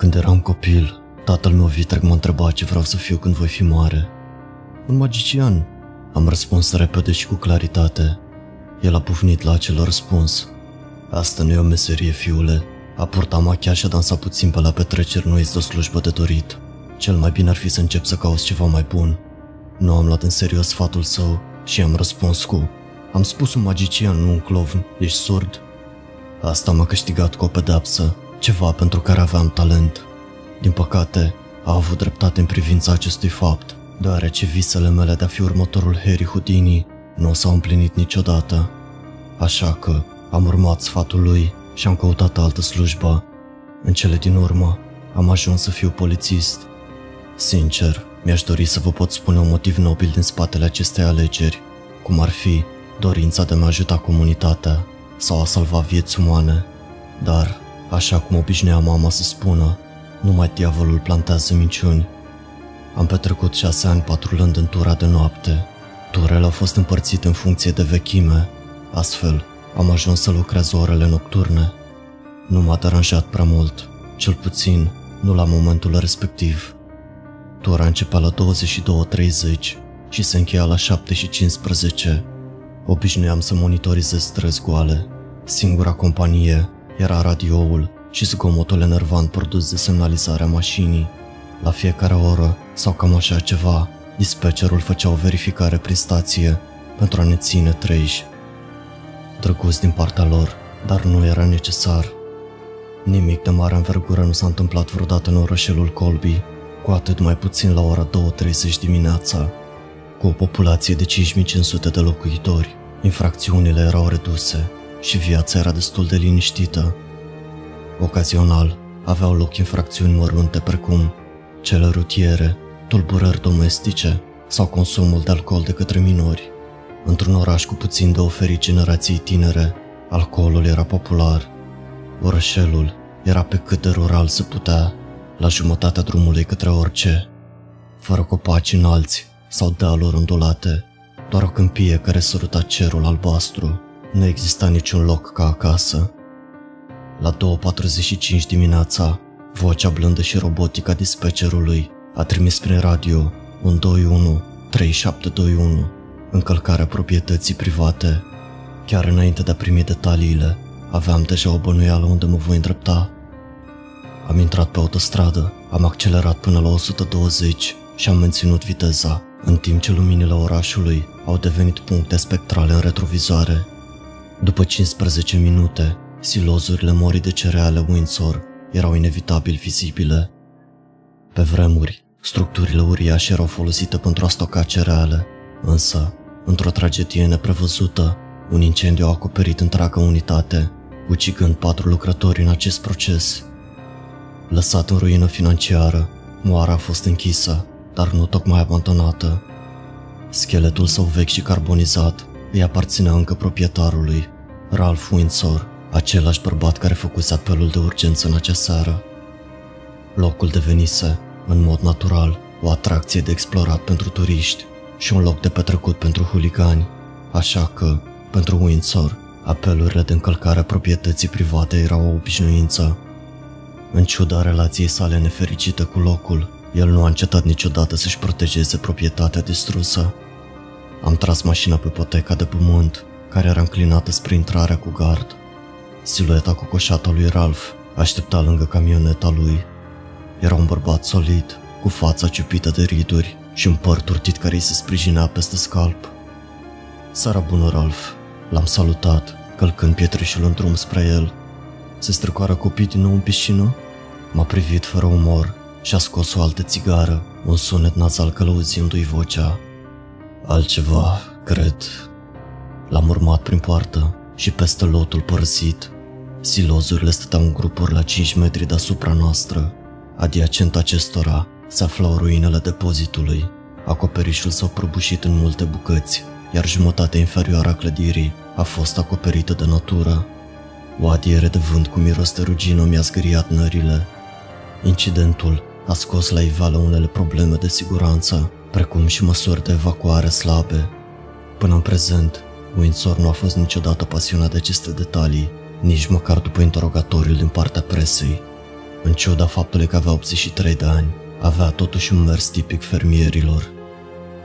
Când eram copil, tatăl meu vitreg m-a întrebat ce vreau să fiu când voi fi mare. Un magician, am răspuns repede și cu claritate. El a pufnit la acel răspuns. Asta nu e o meserie, fiule. A purta machia și a dansa puțin pe la petreceri nu este o slujbă de dorit. Cel mai bine ar fi să încep să cauți ceva mai bun. Nu am luat în serios sfatul său și am răspuns cu Am spus un magician, nu un clovn, ești surd? Asta m-a câștigat cu o pedapsă, ceva pentru care aveam talent. Din păcate, a avut dreptate în privința acestui fapt, deoarece visele mele de a fi următorul Harry Houdini nu s-au împlinit niciodată. Așa că am urmat sfatul lui și am căutat altă slujbă. În cele din urmă, am ajuns să fiu polițist. Sincer, mi-aș dori să vă pot spune un motiv nobil din spatele acestei alegeri, cum ar fi dorința de a-mi ajuta comunitatea sau a salva vieți umane. Dar, așa cum obișnuia mama să spună, numai diavolul plantează minciuni. Am petrecut șase ani patrulând în tura de noapte. Turele au fost împărțite în funcție de vechime, astfel am ajuns să lucrez orele nocturne. Nu m-a deranjat prea mult, cel puțin nu la momentul respectiv. Tura începea la 22.30 și se încheia la 7.15. Obișnuiam să monitorizez străzi goale. Singura companie era radioul și zgomotul enervant produs de semnalizarea mașinii. La fiecare oră, sau cam așa ceva, dispatcherul făcea o verificare prin stație pentru a ne ține treji. Drăguț din partea lor, dar nu era necesar. Nimic de mare învergură nu s-a întâmplat vreodată în orășelul Colby, cu atât mai puțin la ora 2.30 dimineața. Cu o populație de 5500 de locuitori, infracțiunile erau reduse și viața era destul de liniștită. Ocazional, aveau loc infracțiuni mărunte precum cele rutiere, tulburări domestice sau consumul de alcool de către minori. Într-un oraș cu puțin de oferit generației tinere, alcoolul era popular. Orășelul era pe cât de rural se putea, la jumătatea drumului către orice. Fără copaci înalți sau dealuri ondulate, doar o câmpie care săruta cerul albastru. Nu exista niciun loc ca acasă. La 2.45 dimineața, vocea blândă și robotică a dispatcherului a trimis prin radio un 21 3721 încălcarea proprietății private. Chiar înainte de a primi detaliile, aveam deja o bănuială unde mă voi îndrepta. Am intrat pe autostradă, am accelerat până la 120 și am menținut viteza, în timp ce luminile orașului au devenit puncte spectrale în retrovizoare. După 15 minute, silozurile morii de cereale Windsor erau inevitabil vizibile. Pe vremuri, structurile uriașe erau folosite pentru a stoca cereale, însă, într-o tragedie neprevăzută, un incendiu a acoperit întreaga unitate, ucigând patru lucrători în acest proces. Lăsat în ruină financiară, moara a fost închisă, dar nu tocmai abandonată. Scheletul său vechi și carbonizat îi aparținea încă proprietarului, Ralph Windsor, același bărbat care făcuse apelul de urgență în acea seară. Locul devenise, în mod natural, o atracție de explorat pentru turiști și un loc de petrecut pentru huligani, așa că, pentru Windsor, apelurile de încălcare a proprietății private erau o obișnuință. În ciuda relației sale nefericite cu locul, el nu a încetat niciodată să-și protejeze proprietatea distrusă. Am tras mașina pe poteca de pământ, care era înclinată spre intrarea cu gard. Silueta cocoșată a lui Ralph aștepta lângă camioneta lui. Era un bărbat solid, cu fața ciupită de riduri și un păr turtit care îi se sprijinea peste scalp. Sara bună, Ralph, l-am salutat, călcând pietrișul în drum spre el. Se strecoară copii din nou în piscină? M-a privit fără umor și a scos o altă țigară, un sunet nazal călăuzindu-i vocea. Altceva, cred. L-am urmat prin poartă și peste lotul părăsit. Silozurile stăteau în grupuri la 5 metri deasupra noastră. Adiacent acestora se aflau ruinele depozitului. Acoperișul s-a prăbușit în multe bucăți, iar jumătatea inferioară a clădirii a fost acoperită de natură. O adiere de vânt cu miros de rugină mi-a zgâriat nările. Incidentul a scos la iveală unele probleme de siguranță, precum și măsuri de evacuare slabe. Până în prezent, Windsor nu a fost niciodată pasionat de aceste detalii, nici măcar după interogatoriul din partea presei. În ciuda faptului că avea 83 de ani, avea totuși un mers tipic fermierilor.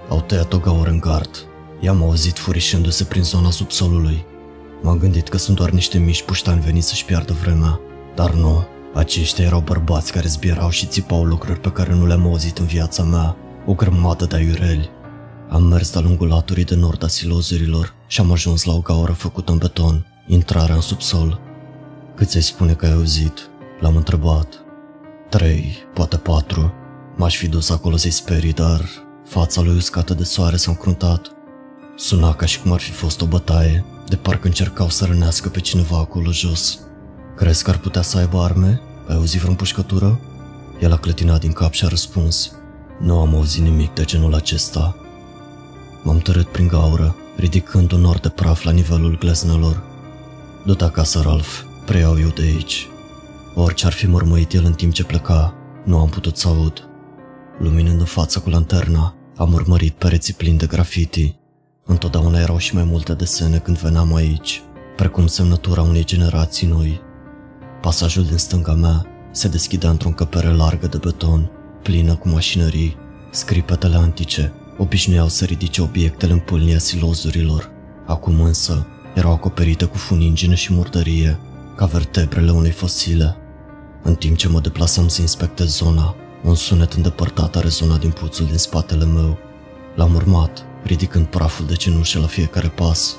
Au tăiat o gaură în gard. I-am auzit furișându-se prin zona subsolului. M-am gândit că sunt doar niște mici puștani veniți să-și piardă vremea, dar nu. Aceștia erau bărbați care zbierau și țipau lucruri pe care nu le-am auzit în viața mea, o grămadă de aiureli. Am mers de-a lungul laturii de nord a silozurilor și am ajuns la o gaură făcută în beton, intrarea în subsol. Cât ți-ai spune că ai auzit? L-am întrebat. Trei, poate patru. M-aș fi dus acolo să-i sperii, dar fața lui uscată de soare s-a încruntat. Suna ca și cum ar fi fost o bătaie, de parcă încercau să rănească pe cineva acolo jos. Crezi că ar putea să aibă arme? Ai auzit vreo împușcătură? El a clătinat din cap și a răspuns. Nu am auzit nimic de genul acesta. M-am tărât prin gaură, ridicând un nor de praf la nivelul gleznelor. Du-te acasă, Ralph, preiau eu de aici. Orice ar fi mărmăit el în timp ce pleca, nu am putut să aud. Luminând în față cu lanterna, am urmărit pereții plini de grafiti. Întotdeauna erau și mai multe desene când veneam aici, precum semnătura unei generații noi. Pasajul din stânga mea se deschidea într-o încăpere largă de beton, plină cu mașinării. Scripetele antice obișnuiau să ridice obiectele în pâlnia silozurilor. Acum însă erau acoperite cu funingine și murdărie, ca vertebrele unei fosile. În timp ce mă deplasam să inspectez zona, un sunet îndepărtat a rezonat din puțul din spatele meu. L-am urmat, ridicând praful de cenușă la fiecare pas.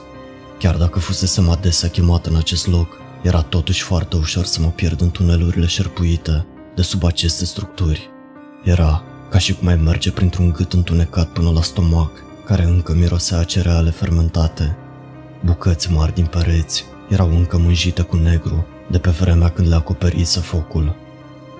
Chiar dacă fusesem adesea chemat în acest loc, era totuși foarte ușor să mă pierd în tunelurile șerpuite de sub aceste structuri. Era ca și cum ai merge printr-un gât întunecat până la stomac, care încă mirosea cereale fermentate. Bucăți mari din pereți erau încă mânjite cu negru, de pe vremea când le acoperise focul.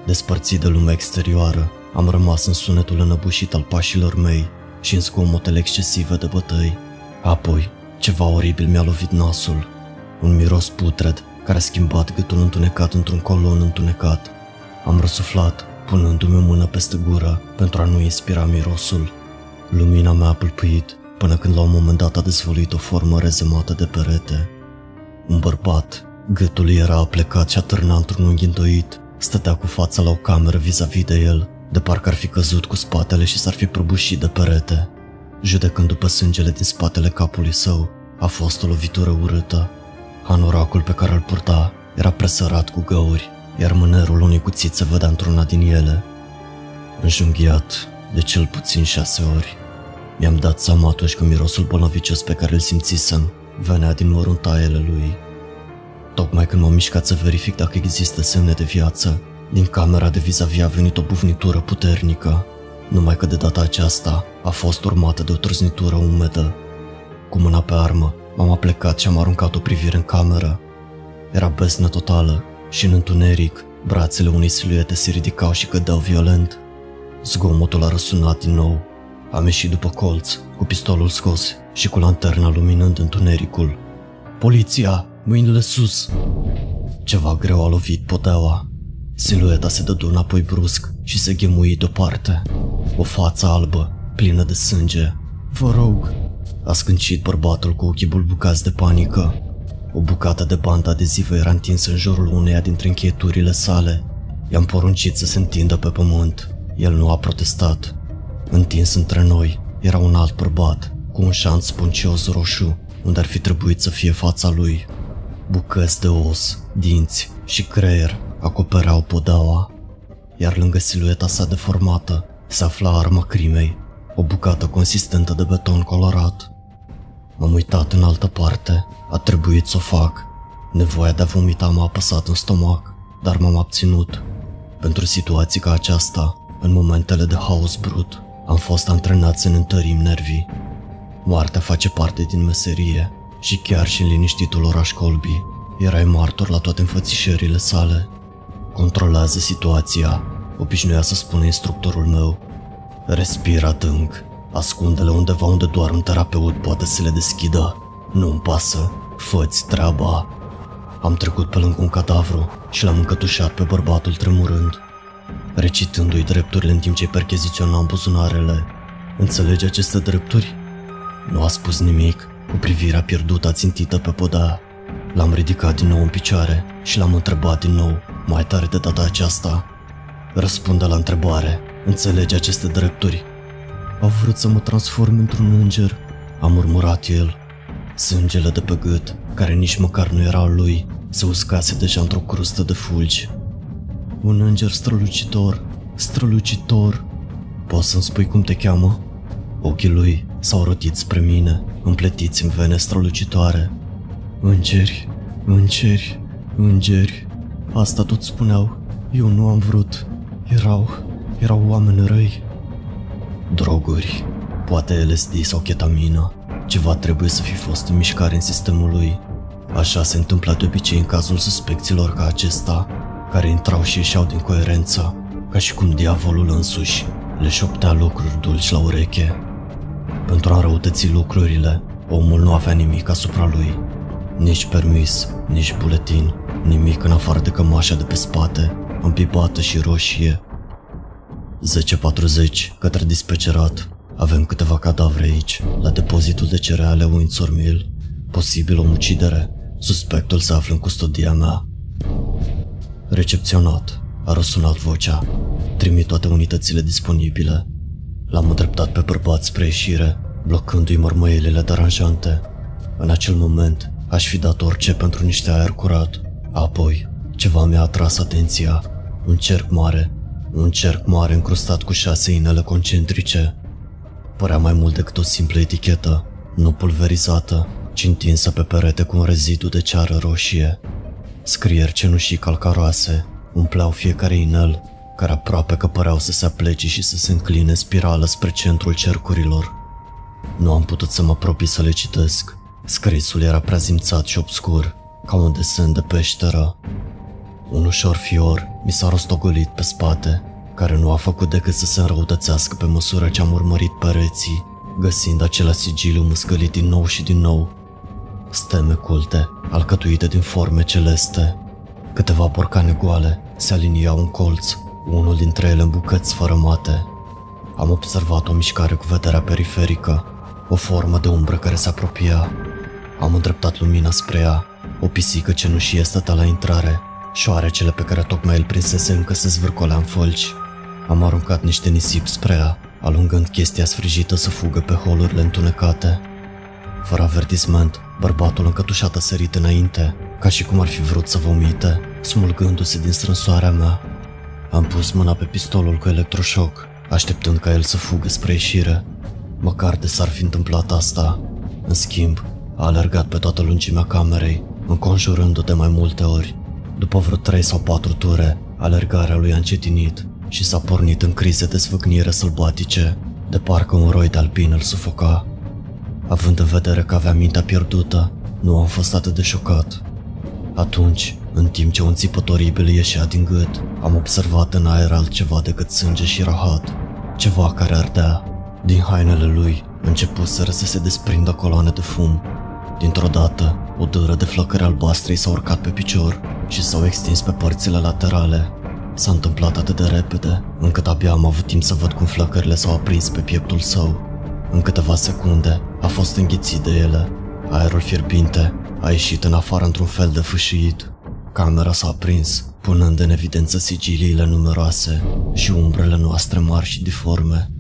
Despărțit de lumea exterioară, am rămas în sunetul înăbușit al pașilor mei și în zgomotele excesive de bătăi. Apoi, ceva oribil mi-a lovit nasul. Un miros putred care a schimbat gâtul întunecat într-un colon întunecat. Am răsuflat, punându-mi o mână peste gură pentru a nu inspira mirosul. Lumina mea a pâlpâit până când la un moment dat a dezvăluit o formă rezemată de perete. Un bărbat, gâtul era plecat și atârna într-un unghi îndoit, stătea cu fața la o cameră vis-a-vis de el, de parcă ar fi căzut cu spatele și s-ar fi prăbușit de perete. Judecând după sângele din spatele capului său, a fost o lovitură urâtă. Hanoracul pe care îl purta era presărat cu găuri, iar mânerul unui cuțit se vedea într-una din ele. Înjunghiat de cel puțin șase ori, mi-am dat seama atunci că mirosul bolnavicios pe care îl simțisem venea din măruntaiele lui. Tocmai când m-am mișcat să verific dacă există semne de viață, din camera de vis-a-vis a venit o bufnitură puternică, numai că de data aceasta a fost urmată de o trăznitură umedă. Cu mâna pe armă, m-am aplecat și am aruncat o privire în cameră. Era besnă totală și în întuneric, brațele unei siluete se ridicau și cădeau violent. Zgomotul a răsunat din nou. Am ieșit după colț, cu pistolul scos și cu lanterna luminând întunericul. Poliția! Mâinile sus! Ceva greu a lovit poteaua. Silueta se dădu înapoi brusc și se ghemui deoparte. O față albă, plină de sânge. Vă rog, a scâncit bărbatul cu ochii bulbucați de panică. O bucată de bandă adezivă era întinsă în jurul uneia dintre încheieturile sale. I-am poruncit să se întindă pe pământ. El nu a protestat. Întins între noi era un alt bărbat, cu un șanț spuncios roșu, unde ar fi trebuit să fie fața lui. Bucăți de os, dinți și creier acopereau podeaua, iar lângă silueta sa deformată se afla arma crimei, o bucată consistentă de beton colorat. M-am uitat în altă parte, a trebuit să o fac. Nevoia de a vomita m-a apăsat în stomac, dar m-am abținut. Pentru situații ca aceasta, în momentele de haos brut, am fost antrenat să ne întărim nervii. Moartea face parte din meserie și chiar și în liniștitul oraș Colby, erai martor la toate înfățișările sale. Controlează situația, obișnuia să spună instructorul meu. Respira adânc, ascunde-le undeva unde doar un terapeut poate să le deschidă. Nu-mi pasă, fă-ți treaba. Am trecut pe lângă un cadavru și l-am încătușat pe bărbatul tremurând, recitându-i drepturile în timp ce percheziționam buzunarele. Înțelege aceste drepturi? Nu a spus nimic, cu privirea pierdută țintită pe podea. L-am ridicat din nou în picioare și l-am întrebat din nou. mai tare de data aceasta. Răspunde la întrebare, înțelege aceste drepturi. A vrut să mă transform într-un înger, a murmurat el. Sângele de pe gât, care nici măcar nu era al lui, se uscase deja într-o crustă de fulgi. Un înger strălucitor, strălucitor. Poți să-mi spui cum te cheamă? Ochii lui s-au rotit spre mine, împletiți în vene strălucitoare. Îngeri, îngeri, îngeri. Asta tot spuneau. Eu nu am vrut. Erau, erau oameni răi. Droguri, poate LSD sau ketamină. Ceva trebuie să fi fost în mișcare în sistemul lui. Așa se întâmpla de obicei în cazul suspecților ca acesta, care intrau și ieșeau din coerență, ca și cum diavolul însuși le șoptea lucruri dulci la ureche. Pentru a răutăți lucrurile, omul nu avea nimic asupra lui. Nici permis, nici buletin, nimic în afară de cămașa de pe spate, împibată și roșie. 10.40 către dispecerat. Avem câteva cadavre aici, la depozitul de cereale Windsor Mill. Posibil omucidere. Suspectul se află în custodia mea. Recepționat. A răsunat vocea. Trimit toate unitățile disponibile. L-am îndreptat pe bărbat spre ieșire, blocându-i mărmăielile deranjante. În acel moment, aș fi dat orice pentru niște aer curat. Apoi, ceva mi-a atras atenția. Un cerc mare. Un cerc mare încrustat cu șase inele concentrice. Părea mai mult decât o simplă etichetă, nu pulverizată, ci întinsă pe perete cu un rezidu de ceară roșie. Scrieri cenușii calcaroase umpleau fiecare inel, care aproape că păreau să se aplece și să se încline spirală spre centrul cercurilor. Nu am putut să mă apropii să le citesc. Scrisul era prea zimțat și obscur, ca un desen de peșteră. Un ușor fior mi s-a rostogolit pe spate, care nu a făcut decât să se înrăutățească pe măsură ce am urmărit pereții, găsind același sigiliu muscălit din nou și din nou. Steme culte, alcătuite din forme celeste. Câteva borcane goale se aliniau în colț, unul dintre ele în bucăți sfărămate. Am observat o mișcare cu vederea periferică, o formă de umbră care se apropia. Am îndreptat lumina spre ea, o pisică cenușie stătea la intrare, șoarecele pe care tocmai îl prinsese încă se zvârcolea în fălci. Am aruncat niște nisip spre ea, alungând chestia sfrijită să fugă pe holurile întunecate. Fără avertisment, bărbatul încătușat a sărit înainte, ca și cum ar fi vrut să vomite, smulgându-se din strânsoarea mea. Am pus mâna pe pistolul cu electroșoc, așteptând ca el să fugă spre ieșire. Măcar de s-ar fi întâmplat asta. În schimb, a alergat pe toată lungimea camerei, înconjurându de mai multe ori. După vreo trei sau patru ture, alergarea lui a încetinit și s-a pornit în crize de sfâcnire sălbatice, de parcă un roi de alpin îl sufoca. Având în vedere că avea mintea pierdută, nu am fost atât de șocat. Atunci, în timp ce un țipăt oribil ieșea din gât, am observat în aer altceva decât sânge și rahat, ceva care ardea. Din hainele lui începuseră să se desprindă coloane de fum. Dintr-o dată, o dără de flăcări albastre s-a urcat pe picior și s-au extins pe părțile laterale. S-a întâmplat atât de repede, încât abia am avut timp să văd cum flăcările s-au aprins pe pieptul său. În câteva secunde a fost înghițit de ele. Aerul fierbinte a ieșit în afară într-un fel de fâșiit. Camera s-a aprins, punând în evidență sigiliile numeroase și umbrele noastre mari și deforme.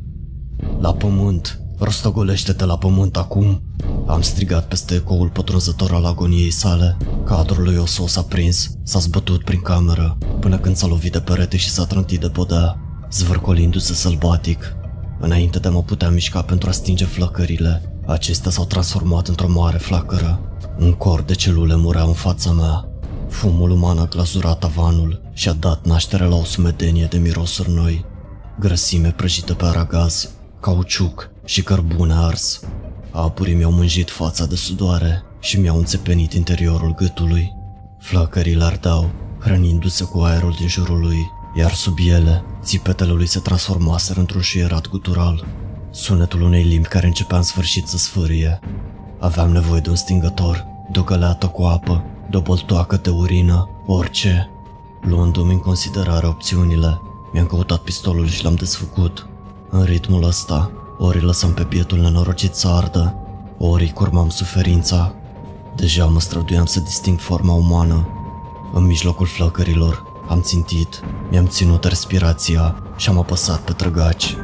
La pământ! Rostogolește-te la pământ acum! Am strigat peste ecoul pătrunzător al agoniei sale. Cadrul lui Oso s-a prins, s-a zbătut prin cameră, până când s-a lovit de perete și s-a trântit de podea, zvârcolindu-se sălbatic. Înainte de a mă putea mișca pentru a stinge flăcările, acestea s-au transformat într-o mare flacără. Un cor de celule mureau în fața mea. Fumul uman a glazurat tavanul și a dat naștere la o sumedenie de mirosuri noi. Grăsime prăjită pe aragaz, cauciuc și cărbune ars. Apurii mi-au mânjit fața de sudoare și mi-au înțepenit interiorul gâtului. Flăcările ardeau, hrănindu-se cu aerul din jurul lui, iar sub ele, țipetele lui se transformaseră într-un șuierat gutural. Sunetul unei limbi care începea în sfârșit să sfârie. Aveam nevoie de un stingător, de o găleată cu apă, de o boltoacă de urină, orice. Luându-mi în considerare opțiunile, mi-am căutat pistolul și l-am desfăcut. În ritmul ăsta, ori lăsam pe bietul nenorocit să ardă, ori curmam suferința. Deja mă străduiam să disting forma umană. În mijlocul flăcărilor, Am țintit, mi-am ținut respirația și am apăsat pe trăgaci.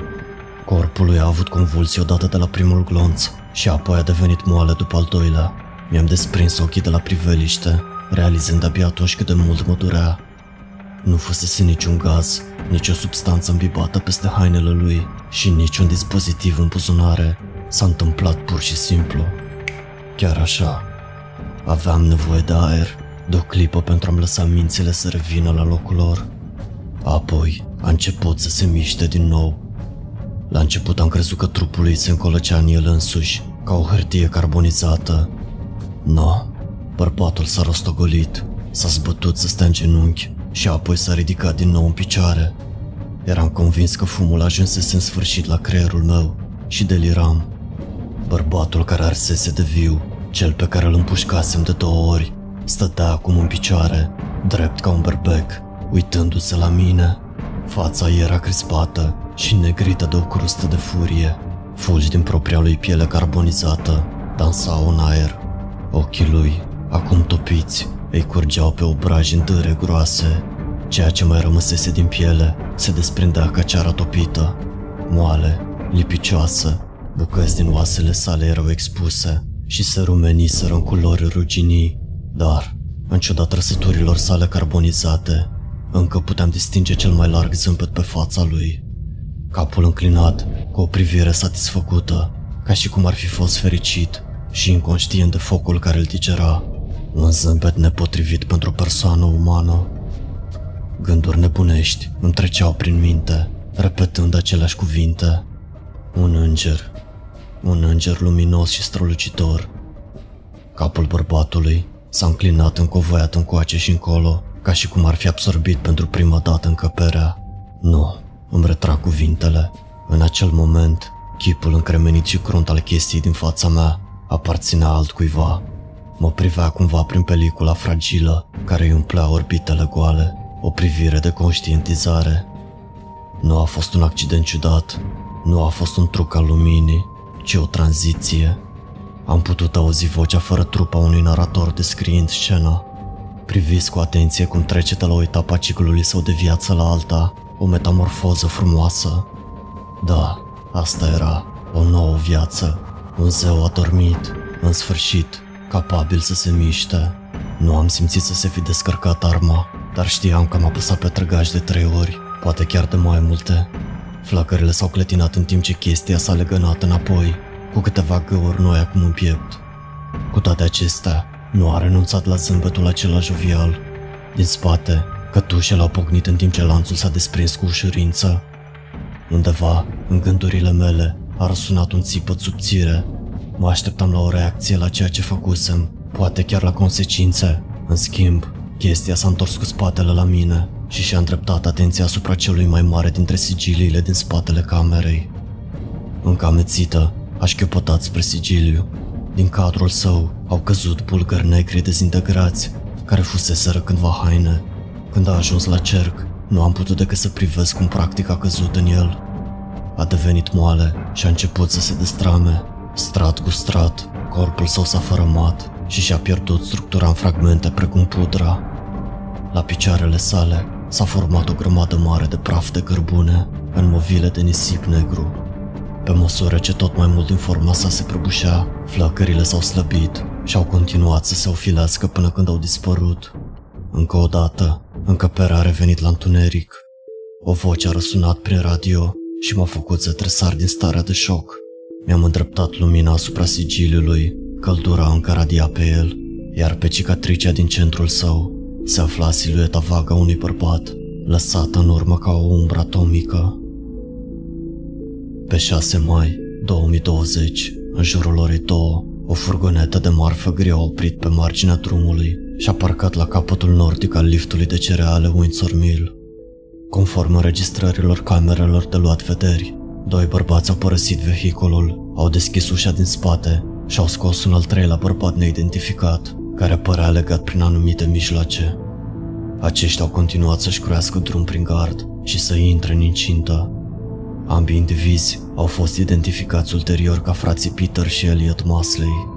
Corpul lui a avut convulsii odată de la primul glonț și apoi a devenit moale după al doilea. Mi-am desprins ochii de la priveliște, realizând abia atunci cât de mult mă durea. Nu fusese niciun gaz, nici o substanță îmbibată peste hainele lui și niciun dispozitiv în buzunare. S-a întâmplat pur și simplu. Chiar așa. Aveam nevoie de aer, de o clipă pentru a-mi lăsa mințile să revină la locul lor. Apoi a început să se miște din nou. La început am crezut că trupul lui se încolăcea în el însuși, ca o hârtie carbonizată. No, bărbatul s-a rostogolit, s-a zbătut să stea în genunchi și apoi s-a ridicat din nou în picioare. Eram convins că fumul ajunsese în sfârșit la creierul meu și deliram. Bărbatul care arsese de viu, cel pe care îl împușcasem de două ori, stătea acum în picioare, drept ca un berbec, uitându-se la mine. Fața ei era crispată și negrită de o crustă de furie. Fulgi din propria lui piele carbonizată dansau în aer. Ochii lui, acum topiți, îi curgeau pe obraji în dâre groase. Ceea ce mai rămăsese din piele se desprindea ca ceara topită. Moale, lipicioasă, bucăți din oasele sale erau expuse și se rumeniseră în culori ruginii, dar, în ciuda trăsăturilor sale carbonizate, încă puteam distinge cel mai larg zâmbet pe fața lui. Capul înclinat, cu o privire satisfăcută, ca și cum ar fi fost fericit și inconștient de focul care îl digera. Un zâmbet nepotrivit pentru o persoană umană. Gânduri nebunești îmi treceau prin minte, repetând aceleași cuvinte. Un înger. Un înger luminos și strălucitor. Capul bărbatului s-a înclinat încovoiat încoace și încolo, ca și cum ar fi absorbit pentru prima dată încăperea. Nu, îmi retrag cuvintele. În acel moment, chipul încremenit și crunt al chestiei din fața mea aparținea altcuiva. Mă privea cumva prin pelicula fragilă care îi umplea orbitele goale, o privire de conștientizare. Nu a fost un accident ciudat, nu a fost un truc al luminii, ci o tranziție. Am putut auzi vocea fără trup a unui narator descriind scena. Priviți cu atenție cum trece de la o etapă a ciclului său de viață la alta, o metamorfoză frumoasă. Da, asta era, o nouă viață, un zeu adormit, în sfârșit, capabil să se miște. Nu am simțit să se fi descărcat arma, dar știam că am apăsat pe trăgaș de trei ori, poate chiar de mai multe. Flacările s-au clătinat în timp ce chestia s-a legănat înapoi, cu câteva găuri noi acum în piept. Cu toate acestea, nu a renunțat la zâmbetul acela jovial. Din spate, cătușele au pocnit în timp ce lanțul s-a desprins cu ușurință. Undeva, în gândurile mele, a răsunat un țipăt subțire. Mă așteptam la o reacție la ceea ce făcusem, poate chiar la consecințe. În schimb, chestia s-a întors cu spatele la mine și și-a îndreptat atenția asupra celui mai mare dintre sigiliile din spatele camerei. Încă amețită, aș șchiopătat spre sigiliu. Din cadrul său au căzut bulgări negri dezintegrați, care fuseseră cândva haine. Când a ajuns la cerc, nu am putut decât să privesc cum practic a căzut în el. A devenit moale și a început să se destrame. Strat cu strat, corpul său s-a fărămat și și-a pierdut structura în fragmente precum pudra. La picioarele sale s-a format o grămadă mare de praf de cărbune, în movile de nisip negru. Pe măsură ce tot mai mult din forma sa se prăbușea, flacările s-au slăbit și au continuat să se ofilească până când au dispărut. Încă o dată, încăperea a revenit la întuneric. O voce a răsunat prin radio și m-a făcut să tresar din starea de șoc. Mi-am îndreptat lumina asupra sigiliului, căldura încă radia pe el, iar pe cicatricea din centrul său se afla silueta vagă unui bărbat, lăsată în urmă ca o umbră atomică. Pe 6 mai 2020, în jurul orei 2, o furgonetă de marfă gri a oprit pe marginea drumului și a parcat la capătul nordic al liftului de cereale Windsor Mill. Conform înregistrărilor camerelor de luat vederi, doi bărbați au părăsit vehiculul, au deschis ușa din spate și au scos un al treilea bărbat neidentificat, care părea legat prin anumite mijloace. Aceștia au continuat să-și croiască drum prin gard și să intre în incintă. Ambii indivizi au fost identificați ulterior ca frații Peter și Elliot Masley.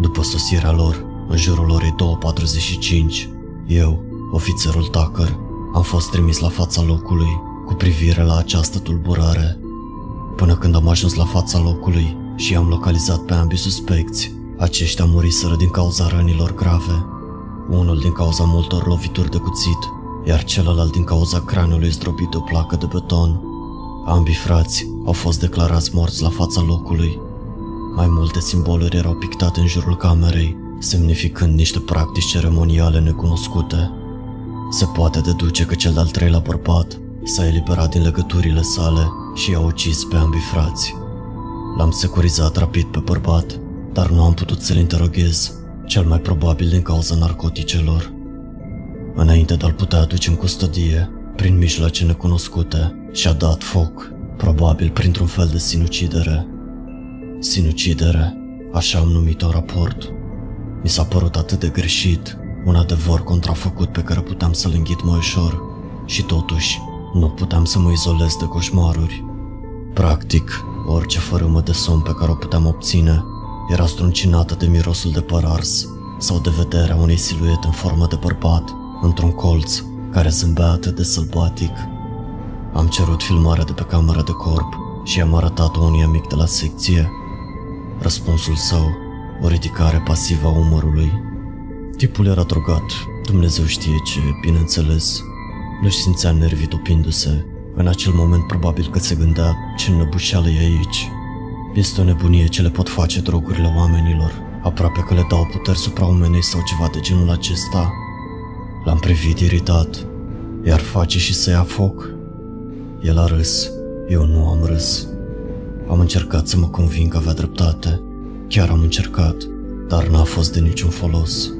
După sosirea lor, în jurul orei 2.45, eu, ofițerul Tucker, Am fost trimis la fața locului cu privire la această tulburare. Până când am ajuns la fața locului și am localizat pe ambii suspecți, aceștia muriseră din cauza rănilor grave. Unul din cauza multor lovituri de cuțit, iar celălalt din cauza craniului zdrobit de o placă de beton. Ambii frați au fost declarați morți la fața locului. Mai multe simboluri erau pictate în jurul camerei, semnificând niște practici ceremoniale necunoscute. Se poate deduce că cel de-al treilea bărbat s-a eliberat din legăturile sale și i-a ucis pe ambii frați. L-am securizat rapid pe bărbat, dar nu am putut să-l interoghez, cel mai probabil din cauza narcoticelor. Înainte de a-l putea aduce în custodie, prin mijloace necunoscute, și-a dat foc, probabil printr-un fel de sinucidere. Sinucidere, așa am numit-o raport. Mi s-a părut atât de greșit, un adevăr contrafăcut pe care puteam să-l înghit mai ușor și totuși nu puteam să mă izolez de coșmaruri. Practic, orice fărâmă de somn pe care o puteam obține era struncinată de mirosul de păr ars sau de vederea unei siluete în formă de bărbat într-un colț care zâmbea atât de sălbatic. Am cerut filmarea de pe camera de corp și am arătat-o unui amic de la secție. Răspunsul său, o ridicare pasivă a umărului. Tipul era drogat, Dumnezeu știe ce, bineînțeles. Nu-și simțea nervii topindu-se. În acel moment probabil că se gândea ce năbușeală e aici. Este o nebunie ce le pot face drogurile oamenilor, aproape că le dau puteri supraumene sau ceva de genul acesta. L-am privit iritat, iar face și să ia foc. El a râs, eu nu am râs. Am încercat să mă conving că avea dreptate. Chiar am încercat, dar n-a fost de niciun folos.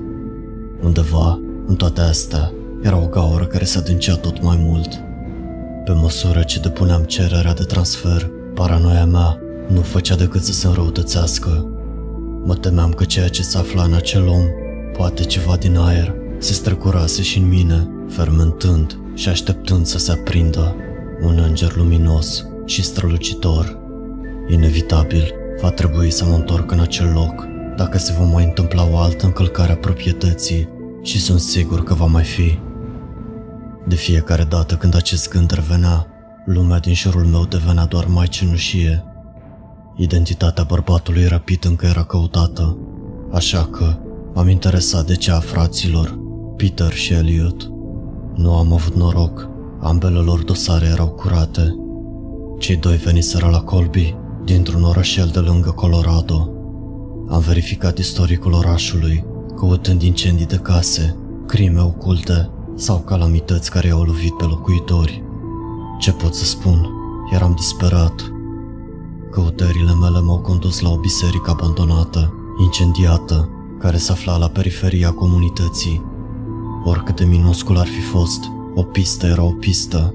Undeva, în toate astea, era o gaură care se adâncea tot mai mult. Pe măsură ce depuneam cererea de transfer, paranoia mea nu făcea decât să se înrăutățească. Mă temeam că ceea ce se afla în acel om, poate ceva din aer, se strecurase și în mine, fermentând și așteptând să se aprindă un înger luminos și strălucitor. Inevitabil, va trebui să mă întorc în acel loc, dacă se va mai întâmpla o altă încălcare a proprietății și sunt sigur că va mai fi. De fiecare dată când acest gând revenea, lumea din jurul meu devenea doar mai cenușie. Identitatea bărbatului rapid încă era căutată, așa că m-am interesat de cea a fraților, Peter și Elliot. Nu am avut noroc, ambele lor dosare erau curate. Cei doi veniseră la Colby, dintr-un orășel de lângă Colorado. Am verificat istoricul orașului, căutând incendii de case, crime oculte sau calamități care i-au lovit pe locuitori. Ce pot să spun? Eram disperat. Căutările mele m-au condus la o biserică abandonată, incendiată, care se afla la periferia comunității. Oricât de minuscul ar fi fost, o pistă era o pistă.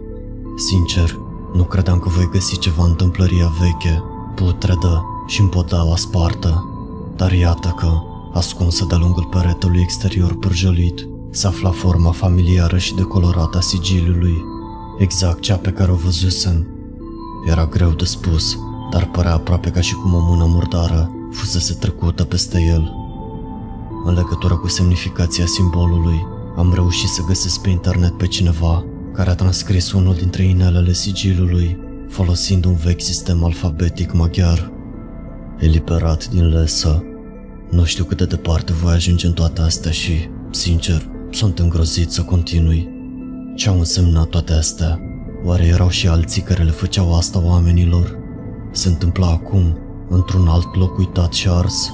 Sincer, nu credeam că voi găsi ceva întâmplăria veche, putredă și împodaua spartă. Dar iată că, ascunsă de lungul peretelui exterior pârjălit, se afla forma familiară și decolorată a sigiliului, exact cea pe care o văzusem. Era greu de spus, dar părea aproape ca și cum o mână murdară fusese trecută peste el. În legătură cu semnificația simbolului, am reușit să găsesc pe internet pe cineva care a transcris unul dintre inelele sigilului, folosind un vechi sistem alfabetic maghiar. Eliberat din lesă, nu știu cât de departe voi ajunge în toate astea și, sincer, sunt îngrozit să continui. Ce au însemnat toate astea? Oare erau și alții care le făceau asta oamenilor? Se întâmpla acum, într-un alt loc uitat și ars?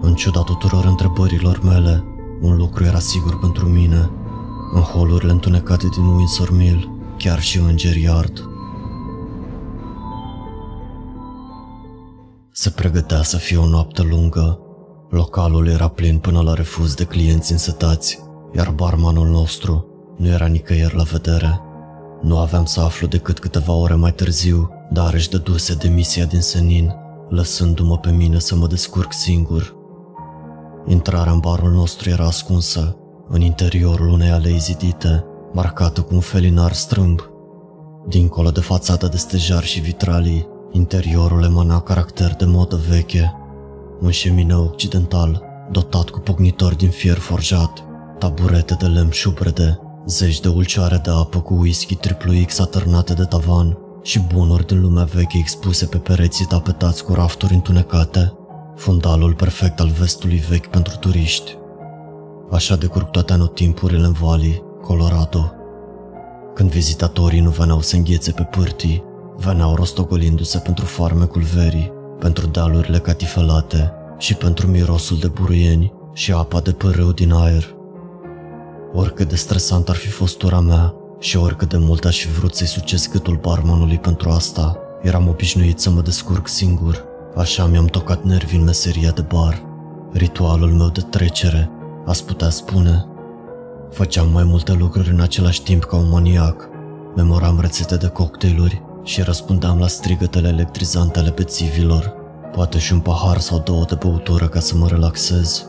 În ciuda tuturor întrebărilor mele, un lucru era sigur pentru mine. În holurile întunecate din Windsor Mill, chiar și îngerii ard. Se pregătea să fie o noapte lungă. Localul era plin până la refuz de clienți însetați, iar barmanul nostru nu era nicăieri la vedere. Nu aveam să aflu decât câteva ore mai târziu, dar își dăduse demisia din senin, lăsându-mă pe mine să mă descurc singur. Intrarea în barul nostru era ascunsă, în interiorul unei alei zidite, marcată cu un felinar strâmb. Dincolo de fațada de stejar și vitralii, interiorul emana caracter de modă veche. Un șemineu occidental, dotat cu pugnitori din fier forjat, taburete de lemn șubrede, Zeci de ulcioare de apă cu whisky triplu X atârnate de tavan și bunuri din lumea veche expuse pe pereții tapetați cu rafturi întunecate, fundalul perfect al vestului vechi pentru turiști. Așa decurg toate anotimpurile în Valley, Colorado. Când vizitatorii nu veneau să înghețe pe pârtii, veneau rostogolindu-se pentru farmecul verii, pentru dealurile catifelate și pentru mirosul de buruieni și apa de părâu din aer. Oricât de stresant ar fi fost tura mea și oricât de mult aș fi vrut să-i sucesc gâtul barmanului pentru asta, eram obișnuit să mă descurc singur. Așa mi-am tocat nervii în meseria de bar. Ritualul meu de trecere, ați putea spune. Făceam mai multe lucruri în același timp ca un maniac. Memoram rețete de cocktailuri și răspundeam la strigătele electrizante ale bețivilor, poate și un pahar sau două de băutură ca să mă relaxez.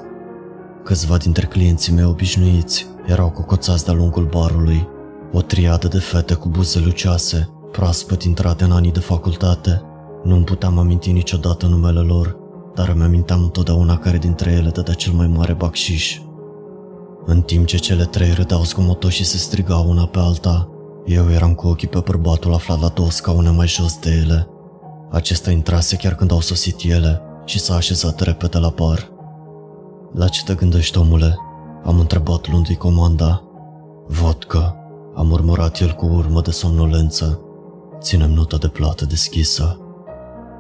Câțiva dintre clienții mei obișnuiți erau cocoțați de-a lungul barului, o triadă de fete cu buze lucioase, proaspăt intrate în anii de facultate. Nu îmi puteam aminti niciodată numele lor, dar îmi aminteam întotdeauna care dintre ele dădea cel mai mare bacșiș. În timp ce cele trei râdeau zgomotos și se strigau una pe alta, eu eram cu ochii pe bărbatul aflat la două scaune mai jos de ele. Acesta intrase chiar când au sosit ele și s-a așezat repede la bar. La ce te gândești, omule?" Am întrebat luându-i comanda. Vodka, a murmurat el cu urmă de somnolență. Ținem nota de plată deschisă.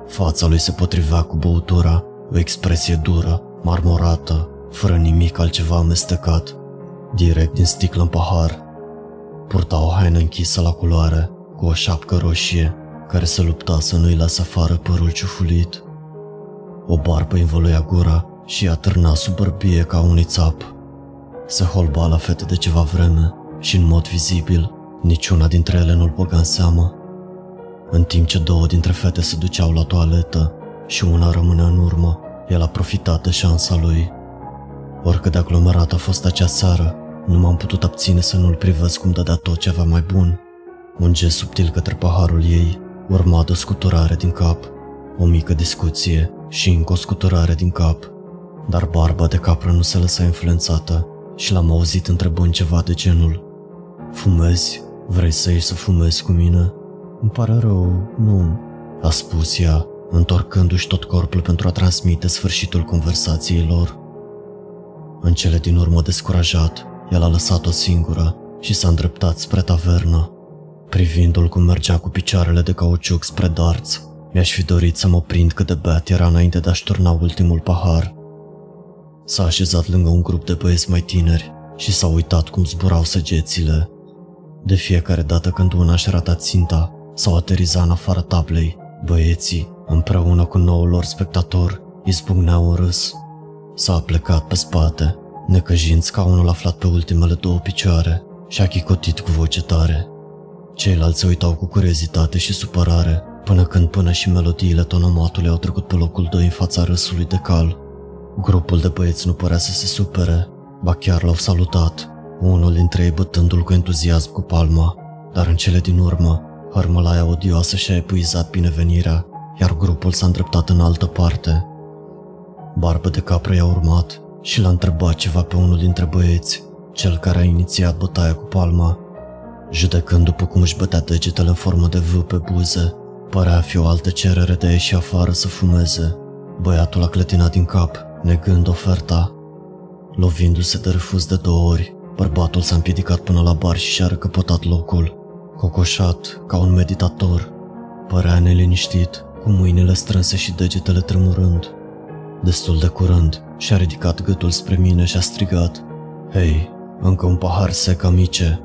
Fața lui se potrivea cu băutura, o expresie dură, marmorată, fără nimic altceva amestecat, direct din sticlă în pahar. Purta o haină închisă la culoare, cu o șapcă roșie, care se lupta să nu-i lase afară părul ciufulit. O barbă învăluia gura și a târna sub bărbie ca unui țap. Se holba la fete de ceva vreme și în mod vizibil, niciuna dintre ele nu-l băga în seamă. În timp ce două dintre fete se duceau la toaletă și una rămânea în urmă, el a profitat de șansa lui. Oricât de aglomerat a fost acea seară, nu m-am putut abține să nu-l privesc cum dădea tot ce avea mai bun. Un gest subtil către paharul ei, urma de o scuturare din cap, o mică discuție și încă o scuturare din cap. Dar barba de capră nu se lăsa influențată și l-am auzit întrebând ceva de genul Fumezi? Vrei să ieși să fumezi cu mine? Îmi pare rău, nu, a spus ea, întorcându-și tot corpul pentru a transmite sfârșitul conversației lor. În cele din urmă descurajat, el a lăsat-o singură și s-a îndreptat spre tavernă. Privindu-l cum mergea cu picioarele de cauciuc spre darți, mi-aș fi dorit să mă prind cât de beat era înainte de a-și turna ultimul pahar. S-a așezat lângă un grup de băieți mai tineri și s-a uitat cum zburau săgețile. De fiecare dată când una și rata ținta sau ateriza în afara tablei, băieții, împreună cu noul lor spectator, izbucneau în râs. S-a plecat pe spate, necăjind scaunul aflat pe ultimele două picioare și a chicotit cu voce tare. Ceilalți se uitau cu curiozitate și supărare, până când până și melodiile tonomatului au trecut pe locul doi în fața râsului de cal. Grupul de băieți nu părea să se supere, ba chiar l-au salutat, unul dintre ei bătându-l cu entuziasm cu palma, dar în cele din urmă, hărmălaia odioasă și-a epuizat binevenirea, iar grupul s-a îndreptat în altă parte. Barbă de capră i-a urmat și l-a întrebat ceva pe unul dintre băieți, cel care a inițiat bătaia cu palma. Judecând după cum își bătea degetele în formă de V pe buze, părea a fi o altă cerere de a ieși afară să fumeze. Băiatul a clătinat din cap, negând oferta. Lovindu-se de refuz de două ori, bărbatul s-a împiedicat până la bar și și-a recăpătat locul. Cocoșat, ca un meditator, părea neliniștit, cu mâinile strânse și degetele tremurând. Destul de curând, și-a ridicat gâtul spre mine și a strigat Hei, încă un pahar sec, amice!"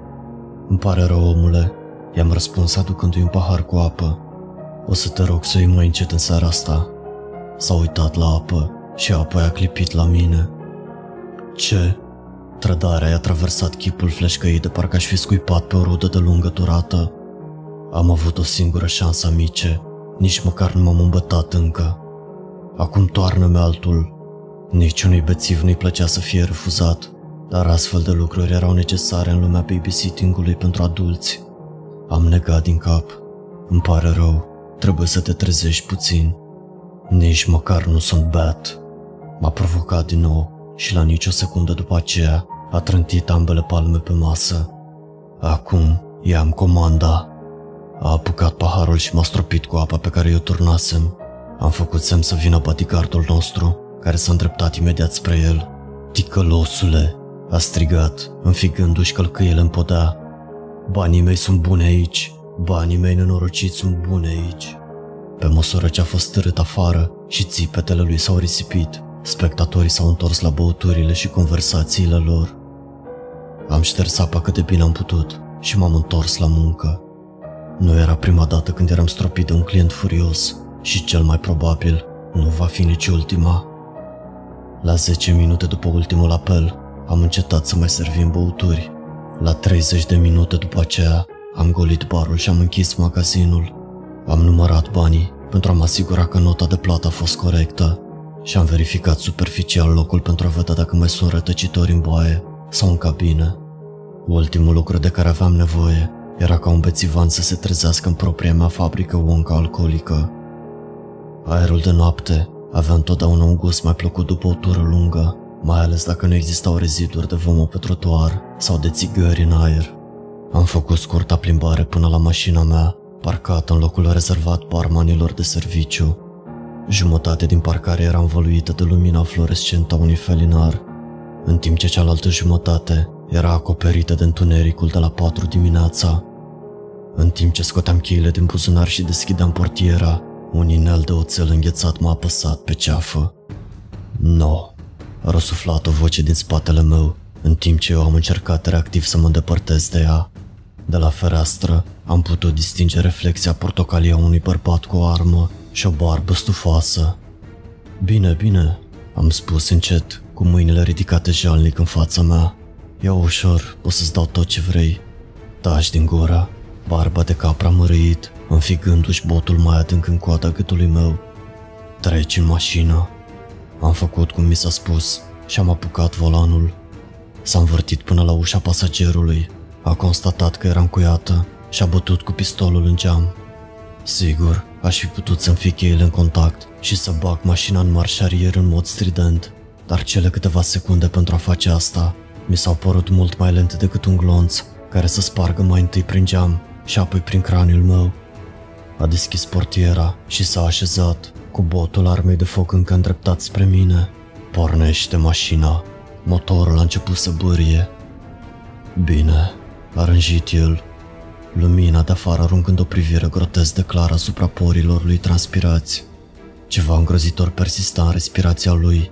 Îmi pare rău, omule," i-am răspuns aducându-i un pahar cu apă. O să te rog să iei mai încet în seara asta." S-a uitat la apă și apoi a clipit la mine. Ce? Trădarea i-a traversat chipul fleșcăit de parcă aș fi scuipat pe o rudă de lungă durată. Am avut o singură șansă, amice, nici măcar nu m-am îmbătat încă. Acum toarnă-mi altul. Niciunui bețiv nu-i plăcea să fie refuzat, dar astfel de lucruri erau necesare în lumea babysitting-ului pentru adulți. Am negat din cap. Îmi pare rău, trebuie să te trezești puțin. Nici măcar nu sunt bat. M-a provocat din nou și la nicio secundă după aceea a trântit ambele palme pe masă. Acum i-am comanda. A apucat paharul și m-a stropit cu apa pe care eu turnasem. Am făcut semn să vină bodyguardul nostru, care s-a îndreptat imediat spre el. Ticălosule, a strigat, înfigându-și călcâiele în podea. Banii mei sunt bune aici, banii mei nenorociți sunt bune aici. Pe măsură ce a fost târât afară și țipetele lui s-au risipit, spectatorii s-au întors la băuturile și conversațiile lor. Am șters apa cât de bine am putut și m-am întors la muncă. Nu era prima dată când eram stropit de un client furios și cel mai probabil nu va fi nici ultima. La 10 minute după ultimul apel, am încetat să mai servim băuturi. La 30 de minute după aceea, am golit barul și am închis magazinul. Am numărat banii pentru a mă asigura că nota de plată a fost corectă și am verificat superficial locul pentru a vedea dacă mai sunt rătăcitori în boaie sau în cabine. Ultimul lucru de care aveam nevoie era ca un bețivan să se trezească în propria mea fabrică Wonka alcoolică. Aerul de noapte avea întotdeauna un gust mai plăcut după o tură lungă, mai ales dacă nu existau reziduri de vomă pe trotuar sau de țigări în aer. Am făcut scurta plimbare până la mașina mea, parcată în locul rezervat barmanilor de serviciu. Jumătate din parcare era învăluită de lumina fluorescentă a unui felinar, în timp ce cealaltă jumătate era acoperită de întunericul de la 4 dimineața. În timp ce scoteam cheile din buzunar și deschideam portiera, un inel de oțel înghețat m-a apăsat pe ceafă. No, a răsuflat o voce din spatele meu, în timp ce eu am încercat reactiv să mă îndepărtez de ea. De la fereastră am putut distinge reflexia portocalie a unui bărbat cu o armă și o barbă stufoasă. Bine, bine, am spus încet, cu mâinile ridicate jalnic în fața mea. Ia ușor, o să-ți dau tot ce vrei. Taci din gura, barba de capra mărâit, înfigându-și botul mai adânc în coada gâtului meu. Treci în mașină. Am făcut cum mi s-a spus și am apucat volanul. S-a învârtit până la ușa pasagerului. A constatat că era încuiată și a bătut cu pistolul în geam. Sigur, aș fi putut să-mi fi cheile în contact și să bag mașina în marșarier în mod strident, dar cele câteva secunde pentru a face asta mi s-au părut mult mai lente decât un glonț care să spargă mai întâi prin geam și apoi prin craniul meu. A deschis portiera și s-a așezat, cu botul armei de foc încă îndreptat spre mine. Pornește mașina. Motorul a început să bârie. Bine, a rânjit el. Lumina de afară aruncând o privire grotesc de clară asupra porilor lui transpirați. Ceva îngrozitor persista în respirația lui,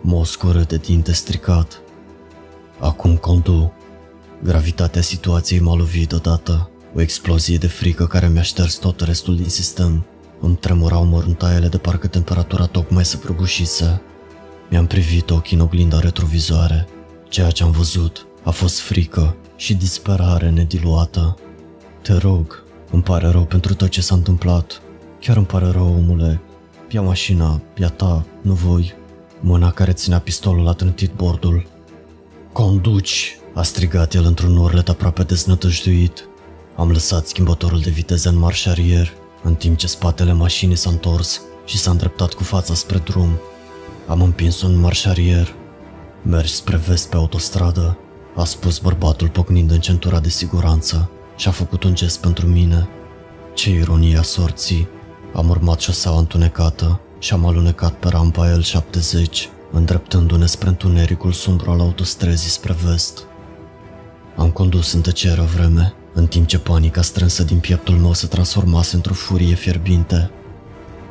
moscură de dinte stricat. Acum condu. Gravitatea situației m-a lovit odată. O explozie de frică care mi-a șters tot restul din sistem. Îmi tremurau măruntaiele de parcă temperatura tocmai se prăbușise. Mi-am privit ochii în oglinda retrovizoare. Ceea ce am văzut a fost frică și disperare nediluată. Te rog, îmi pare rău pentru tot ce s-a întâmplat. Chiar îmi pare rău, omule. Ia mașina, ia ta, nu voi. Mâna care ținea pistolul a trântit bordul. Conduci, a strigat el într-un urlet aproape deznătăjduit. Am lăsat schimbătorul de viteză în marșarier, în timp ce spatele mașinii s-a întors și s-a îndreptat cu fața spre drum. Am împins un marșarier. Mergi spre vest pe autostradă, a spus bărbatul pocnind în centura de siguranță și a făcut un gest pentru mine. Ce ironie a sorții! Am urmat șoseaua întunecată și am alunecat pe rampa L70, îndreptându-ne spre întunericul sumbru al autostrăzii spre vest. Am condus în tăcere vreme, în timp ce panica strânsă din pieptul meu se transformase într-o furie fierbinte.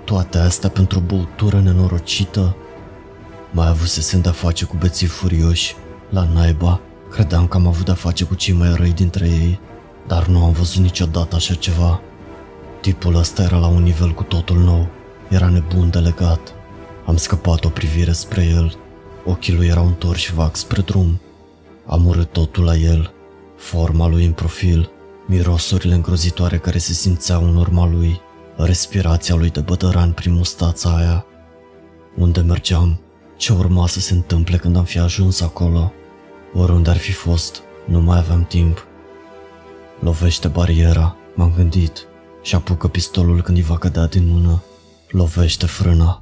Toate astea pentru o băutură nenorocită? Mai avusesem de-a face cu beții furioși. La naiba, credeam că am avut de-a face cu cei mai răi dintre ei, dar nu am văzut niciodată așa ceva. Tipul ăsta era la un nivel cu totul nou. Era nebun de legat. Am scăpat o privire spre el. Ochii lui erau întorși vag spre drum. Am urât totul la el. Forma lui în profil, mirosurile îngrozitoare care se simțeau în urma lui, respirația lui de bădăran prin mustața aia. Unde mergeam? Ce urma să se întâmple când am fi ajuns acolo? Oriunde ar fi fost, nu mai aveam timp. Lovește bariera, m-am gândit, și apucă pistolul când îi va cădea din mână. Lovește frâna.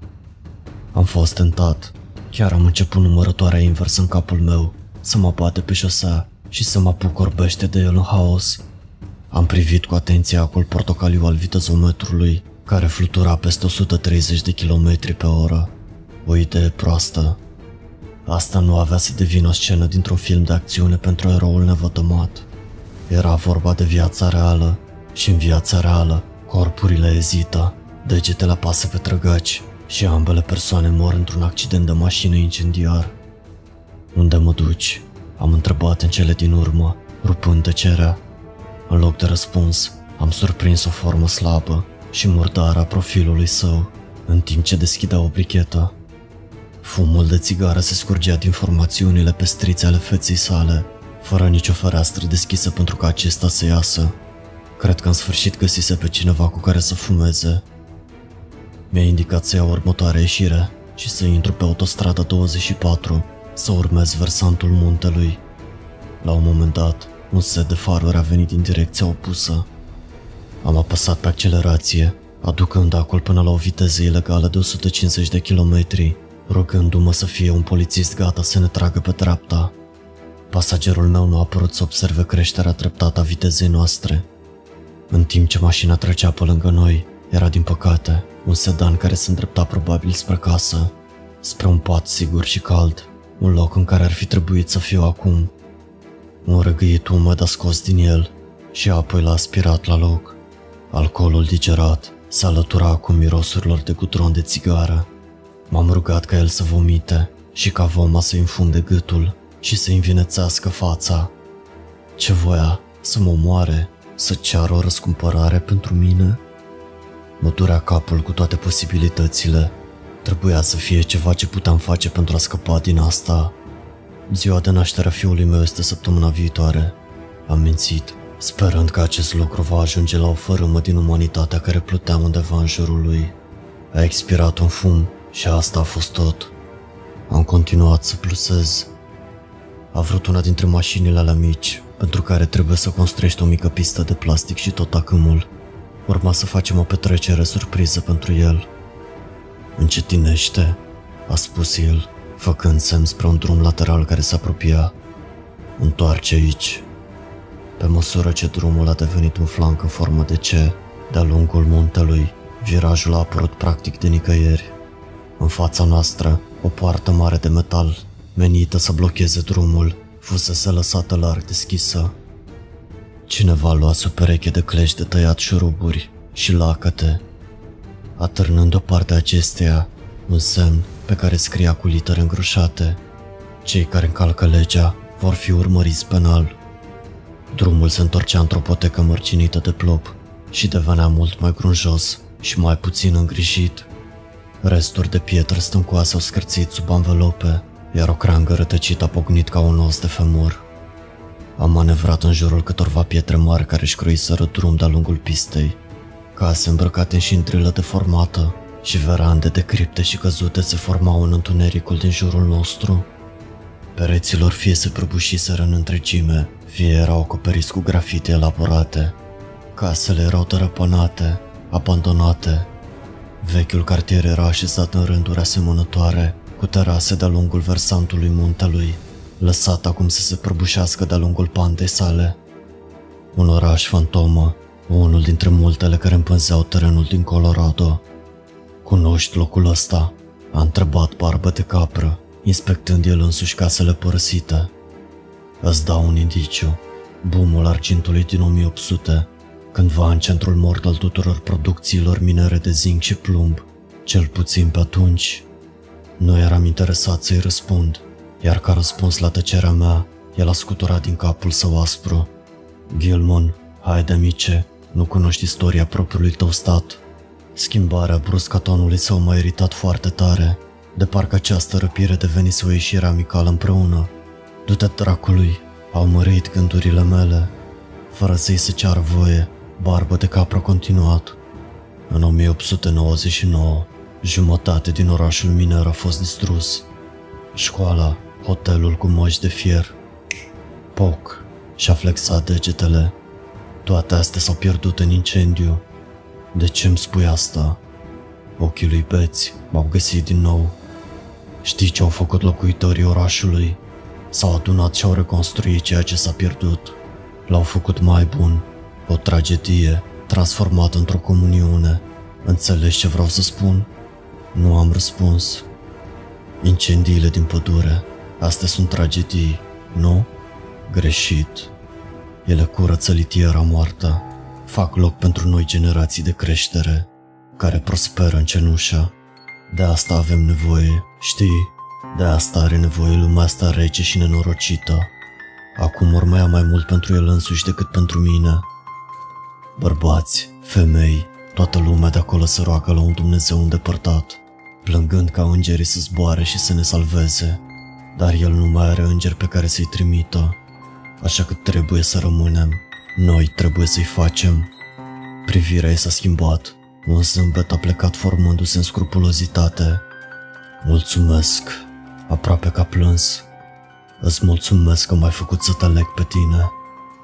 Am fost tentat. Chiar am început numărătoarea inversă în capul meu, să mă bate pe șosea și să mă apuc orbește de el în haos. Am privit cu atenție acul portocaliu al vitezometrului, care flutura peste 130 de km pe oră. O idee proastă. Asta nu avea să devină o scenă dintr-un film de acțiune pentru eroul nevătămat. Era vorba de viața reală și în viața reală corpurile ezită, degetele apasă pe trăgaci și ambele persoane mor într-un accident de mașină incendiar. Unde mă duci? Am întrebat în cele din urmă, rupând tăcerea. În loc de răspuns, am surprins o formă slabă și murdară a profilului său, în timp ce deschidea o brichetă. Fumul de țigară se scurgea din formațiunile pestrițe ale feței sale, fără nicio fereastră deschisă pentru ca acesta să iasă. Cred că în sfârșit găsise pe cineva cu care să fumeze. Mi-a indicat să iau următoarea ieșire și să intru pe autostrada 24, să urmez versantul muntelui. La un moment dat, un set de faruri a venit din direcția opusă. Am apăsat pe accelerație, aducând acul până la o viteză ilegală de 150 de kilometri, rugându-mă să fie un polițist gata să ne tragă pe dreapta. Pasagerul meu nu a părut să observe creșterea treptată a vitezei noastre. În timp ce mașina trecea pe lângă noi, era din păcate un sedan care se îndrepta probabil spre casă, spre un pat sigur și cald, un loc în care ar fi trebuit să fiu acum. Un răgâit umed a scos din el și apoi l-a aspirat la loc. Alcoolul digerat se alătura cu mirosurilor de gutron de țigară. M-am rugat ca el să vomite și ca voma să infunde gâtul și să învinețească fața. Ce voia? Să mă moare? Să ceară o răscumpărare pentru mine? Mă durea capul cu toate posibilitățile. Trebuia să fie ceva ce puteam face pentru a scăpa din asta. Ziua de naștere a fiului meu este săptămâna viitoare. Am mințit, sperând că acest lucru va ajunge la o fărâmă din umanitatea care plutea undeva în jurul lui. A expirat un fum și asta a fost tot. Am continuat să plusez. A vrut una dintre mașinile alea mici, pentru care trebuie să construiești o mică pistă de plastic și tot acâmul. Urma să facem o petrecere surpriză pentru el. Încetinește, a spus el, făcând semn spre un drum lateral care se apropia. Întoarce aici. Pe măsură ce drumul a devenit un flanc în formă de C, de-a lungul muntelui, virajul a apărut practic de nicăieri. În fața noastră, o poartă mare de metal, menită să blocheze drumul, fusese lăsată larg deschisă. Cineva lua sub pereche de clești de tăiat șuruburi și lacăte, atârnând o parte a acesteia, un semn pe care scria cu litere îngroșate. Cei care încalcă legea vor fi urmăriți penal. Drumul se întorcea într-o potecă mărcinită de plop și devenea mult mai grunjos și mai puțin îngrijit. Resturi de pietre stâncoase au scârțit sub anvelope, iar o creangă rătăcită a pocnit ca un os de femur. Am manevrat în jurul câtorva pietre mari care își croiseră drum de-a lungul pistei. Case îmbrăcate în șindrilă deformată și verande de cripte și căzute se formau în întunericul din jurul nostru. Pereților fie se prăbușiseră în întregime, fie erau acoperiți cu grafite elaborate. Casele erau tărăpănate, abandonate. Vechiul cartier era așezat în rânduri asemănătoare, cu terase de-a lungul versantului muntelui, lăsat acum să se prăbușească de-a lungul pandei sale. Un oraș fantomă, unul dintre multele care împânzeau terenul din Colorado. Cunoști locul ăsta? A întrebat barbă de capră, inspectând el însuși casele părăsite. Îți dau un indiciu. Bumul argintului din 1800, cândva în centrul mort al tuturor producțiilor minere de zinc și plumb, cel puțin pe atunci. Nu eram interesat să-i răspund, iar ca răspuns la tăcerea mea, el a scuturat din capul său aspru. Gilmon, haide mice, nu cunoști istoria propriului tău stat. Schimbarea bruscă a tonului său m-a iritat foarte tare, de parcă această răpire devenise o ieșire amicală împreună. Du-te dracului, au mărit gândurile mele. Fără să-i se ceară voie, barbă de capră continuat. În 1899, jumătate din orașul miner a fost distrus. Școala, hotelul cu măști de fier. Poc și-a flexat degetele. Toate astea s-au pierdut în incendiu. De ce îmi spui asta? Ochii lui Beți m-au găsit din nou. Știi ce au făcut locuitorii orașului? s-au adunat și au reconstruit ceea ce s-a pierdut. L-au făcut mai bun, o tragedie transformată într-o comuniune. Înțelegi ce vreau să spun? Nu am răspuns. Incendiile din pădure, astea sunt tragedii, nu? Greșit. Ele curăță litiera moartă, fac loc pentru noi generații de creștere, care prosperă în cenușă. De asta avem nevoie, știi? De asta are nevoie lumea asta rece și nenorocită. Acum urmea mai mult pentru el însuși decât pentru mine. Bărbați, femei, toată lumea de acolo se roagă la un Dumnezeu îndepărtat, plângând ca îngerii să zboare și să ne salveze. Dar el nu mai are îngeri pe care să-i trimită, așa că trebuie să rămânem. Noi trebuie să-i facem. Privirea ei s-a schimbat, un zâmbet a plecat formându-se în scrupulozitate. Mulțumesc, aproape ca plâns. Îți mulțumesc că m-ai făcut să te leg pe tine.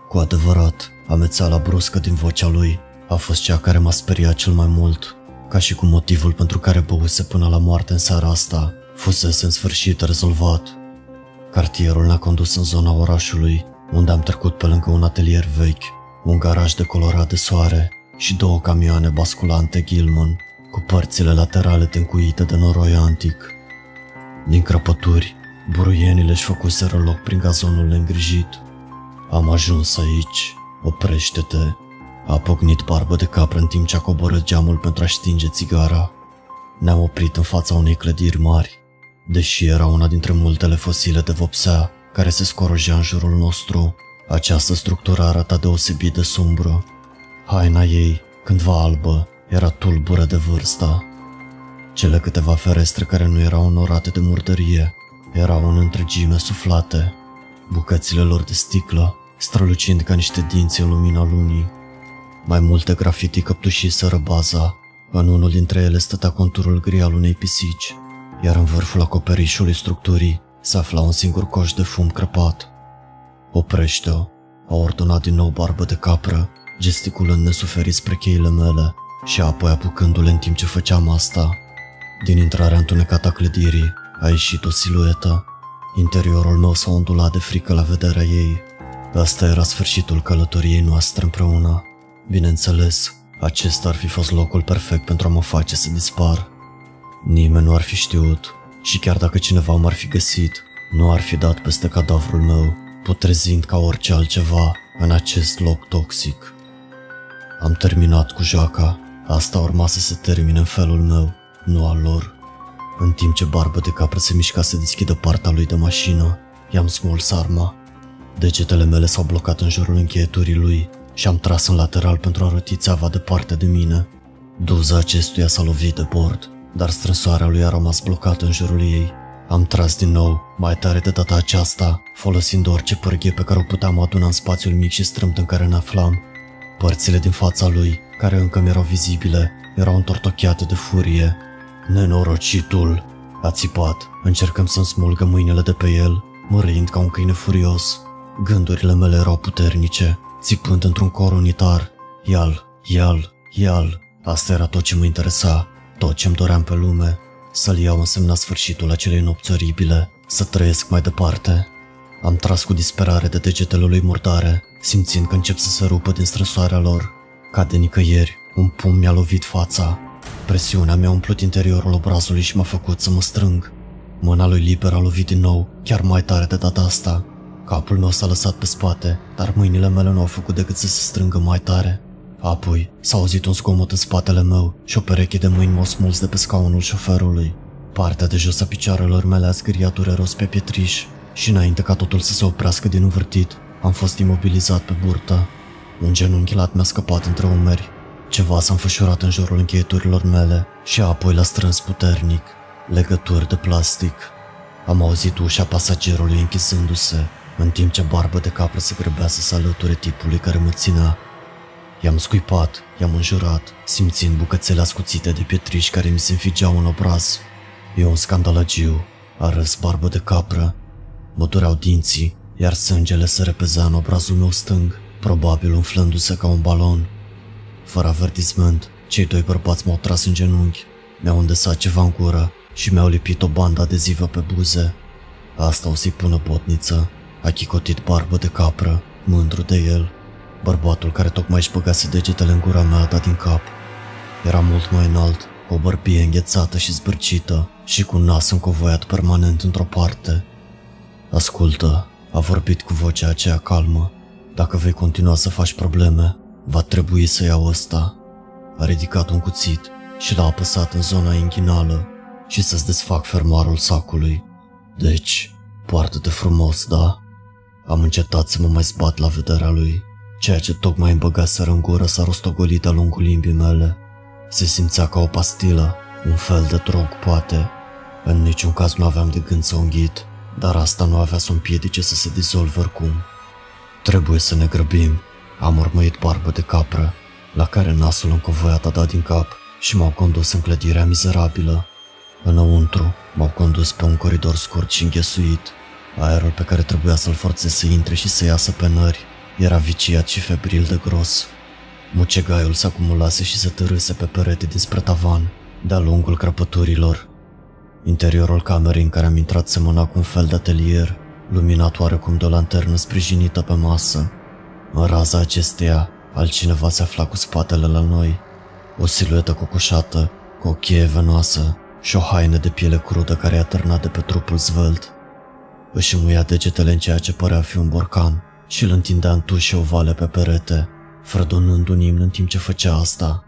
Cu adevărat, amețeala bruscă din vocea lui a fost cea care m-a speriat cel mai mult, ca și cu motivul pentru care băuse până la moarte în seara asta fusese în sfârșit rezolvat. Cartierul ne-a condus în zona orașului, unde am trecut pe lângă un atelier vechi, un garaj decolorat de soare și două camioane basculante Gilman, cu părțile laterale tencuite de noroi antic. Din crăpături, buruienile își făcuseră loc prin gazonul neîngrijit. Am ajuns aici, oprește-te. A pocnit barbă de capră în timp ce a coborât geamul pentru a stinge țigara. Ne-am oprit în fața unei clădiri mari, deși era una dintre multele fosile de vopsea care se scorojea în jurul nostru. Această structură arăta deosebit de sumbră. Haina ei, cândva albă, era tulbură de vârsta. Cele câteva ferestre care nu erau onorate de murdărie erau în întregime suflate, bucățile lor de sticlă strălucind ca niște dinți în lumina lunii. Mai multe grafiti căptușiseră baza, în unul dintre ele stătea conturul gri al unei pisici, iar în vârful acoperișului structurii se afla un singur coș de fum crăpat. Oprește-o, a ordonat din nou barbă de capră, gesticulând nesuferit spre cheile mele și apoi apucându-le în timp ce făceam asta. Din intrarea întunecată a clădirii a ieșit o siluetă. Interiorul meu s-a ondulat de frică la vederea ei. Asta era sfârșitul călătoriei noastre împreună. Bineînțeles, acesta ar fi fost locul perfect pentru a mă face să dispar. Nimeni nu ar fi știut și chiar dacă cineva m-ar fi găsit, nu ar fi dat peste cadavrul meu, putrezind ca orice altceva în acest loc toxic. Am terminat cu joaca, asta urma să se termine în felul meu, nu al lor. În timp ce barbă de capră se mișca să deschidă partea lui de mașină, i-am smuls arma. Degetele mele s-au blocat în jurul încheieturii lui și am tras în lateral pentru a răti țeava departe de mine. Duza acestuia s-a lovit de bord, dar strânsoarea lui a rămas blocată în jurul ei. Am tras din nou, mai tare de data aceasta, folosind orice pârghie pe care o puteam aduna în spațiul mic și strâmt în care ne aflam. Părțile din fața lui, care încă mi erau vizibile, erau întortocheate de furie. Nenorocitul! A țipat, încercăm să-mi smulgă mâinile de pe el, mărind ca un câine furios. Gândurile mele erau puternice, țipând într-un cor unitar. Ial, ial, ial. Asta era tot ce mă interesa, tot ce-mi doream pe lume. Să-l iau însemna sfârșitul acelei nopți oribile, să trăiesc mai departe. Am tras cu disperare de degetele lui murdare, simțind că încep să se rupă din strânsoarea lor. Ca de nicăieri, un pum mi-a lovit fața. Presiunea mi-a umplut interiorul obrazului și m-a făcut să mă strâng. Mâna lui liber a lovit din nou, chiar mai tare de data asta. Capul meu s-a lăsat pe spate, dar mâinile mele nu au făcut decât să se strângă mai tare. Apoi s-a auzit un zgomot în spatele meu și o pereche de mâini m-au smuls de pe scaunul șoferului. Partea de jos a picioarelor mele a zgâriat dureros pe pietriș și înainte ca totul să se oprească din învârtit, am fost imobilizat pe burtă. Un genunchi lat mi-a scăpat între umeri. Ceva s-a înfășurat în jurul încheieturilor mele și apoi l-a strâns puternic. Legături de plastic. Am auzit ușa pasagerului închizându-se, în timp ce barbă de capră se grăbea să se alăture tipului care mă ținea. I-am scuipat, i-am înjurat, simțind bucățele ascuțite de pietriși care mi se înfigeau în obraz. E un scandalagiu, a râs barbă de capră. Mă dureau dinții, iar sângele se repezea în obrazul meu stâng, probabil umflându-se ca un balon. Fără avertisment, cei doi bărbați m-au tras în genunchi, mi-au îndesat ceva în gură și mi-au lipit o bandă adezivă pe buze. Asta o să-i pună botniță. A chicotit barbă de capră, mândru de el. Bărbatul care tocmai își băgase degetele în gura mea a dat din cap. Era mult mai înalt, cu o bărbie înghețată și zbârcită și cu un nas încovoiat permanent într-o parte. Ascultă, a vorbit cu vocea aceea calmă. Dacă vei continua să faci probleme, va trebui să iau ăsta. A ridicat un cuțit și l-a apăsat în zona inghinală și să-ți desfac fermoarul sacului. Deci, poartă-te frumos, da? Am încetat să mă mai zbat la vederea lui. Ceea ce tocmai îmi băgaseră în gură s-a rostogolit de-a lungul limbii mele. Se simțea ca o pastilă, un fel de drog, poate. În niciun caz nu aveam de gând să o înghit, dar asta nu avea să împiedice să se dizolve oricum. Trebuie să ne grăbim, am urmărit barbă de capră, la care nasul încovoiat a dat din cap și m-au condus în clădirea mizerabilă. Înăuntru, m-au condus pe un coridor scurt și înghesuit. Aerul pe care trebuia să-l forțez să intre și să iasă pe nări era viciat și febril de gros. Mucegaiul se acumulase și se târâse pe perete dinspre tavan, de-a lungul crăpăturilor. Interiorul camerei în care am intrat semăna cu un fel de atelier, luminat oarecum de o lanternă sprijinită pe masă. În raza acesteia, altcineva se afla cu spatele la noi, o siluetă cocoșată, cu o cheie venoasă și o haină de piele crudă care i-a târnat de pe trupul zvelt. Își muia degetele în ceea ce părea a fi un borcan și îl întindea în tușe ovale pe perete, fredonând un imn în timp ce făcea asta.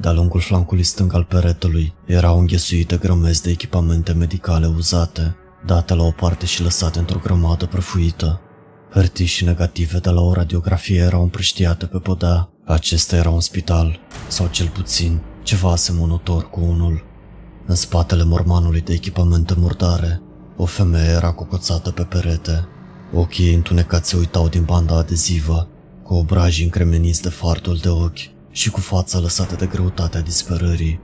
De-a lungul flancului stâng al peretelui erau înghesuite grămezi de echipamente medicale uzate, date la o parte și lăsate într-o grămadă prăfuită. Hârtii și negative de la o radiografie erau împrăștiate pe podea. Acesta era un spital, sau cel puțin ceva asemănător cu unul. În spatele mormanului de echipamente murdare, o femeie era cocoțată pe perete. Ochii ei întunecați se uitau din banda adezivă, cu obrajii încremeniți de fartul de ochi și cu fața lăsată de greutatea disperării.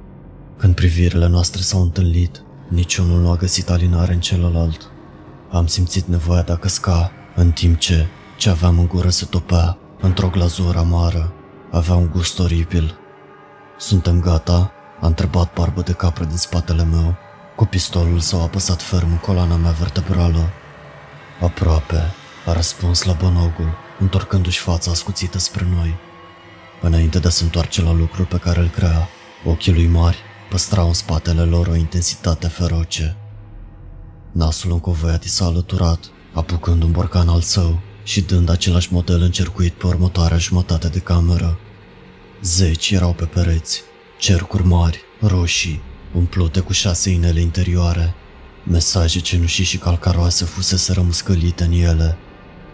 Când privirile noastre s-au întâlnit, niciunul nu a găsit alinare în celălalt. Am simțit nevoia de a căsca, în timp ce ce aveam în gură se topea într-o glazură amară. Avea un gust oribil. Suntem gata? A întrebat barbă de capră din spatele meu. Cu pistolul s-au apăsat ferm în coloana mea vertebrală. Aproape, a răspuns la bănogul, întorcându-și fața ascuțită spre noi. Înainte de a se întoarce la lucrul pe care îl crea, ochii lui mari păstrau în spatele lor o intensitate feroce. Nasul încovoiat i s-a alăturat, apucând un borcan al său și dând același model încercuit pe următoarea jumătate de cameră. Zeci erau pe pereți, cercuri mari, roșii, umplute cu șase inele interioare. Mesaje cenușii și calcaroase fusese rămuscălite în ele.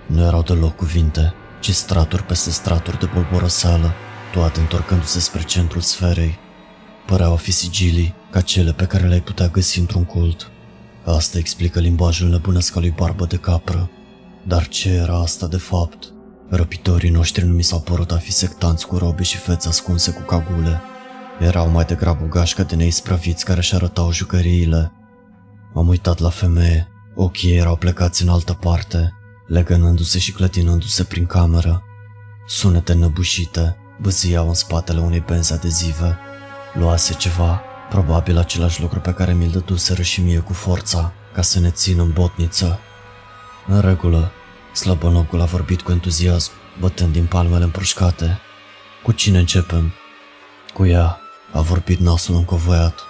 Nu erau deloc cuvinte, ci straturi peste straturi de bolboroseală, toate întorcându-se spre centrul sferei. Păreau a fi sigilii, ca cele pe care le-ai putea găsi într-un cult. Asta explică limbajul nebunesc al lui Barbă de Capră. Dar ce era asta de fapt? Răpitorii noștri nu mi s-au părut a fi sectanți cu robe și fețe ascunse cu cagule. Erau mai degrabă gașcă de neisprăviți care își arătau jucăriile. Am uitat la femeie, ochii erau plecați în altă parte, legănându-se și clătinându-se prin cameră. Sunete năbușite băziau în spatele unei benzi adezive. Luase ceva, probabil același lucru pe care mi-l dăduseră și mie cu forța, ca să ne țin în botniță. În regulă, slăbănocul a vorbit cu entuziasm, bătând din palmele împroșcate. Cu cine începem? Cu ea, a vorbit nasul încovoiat,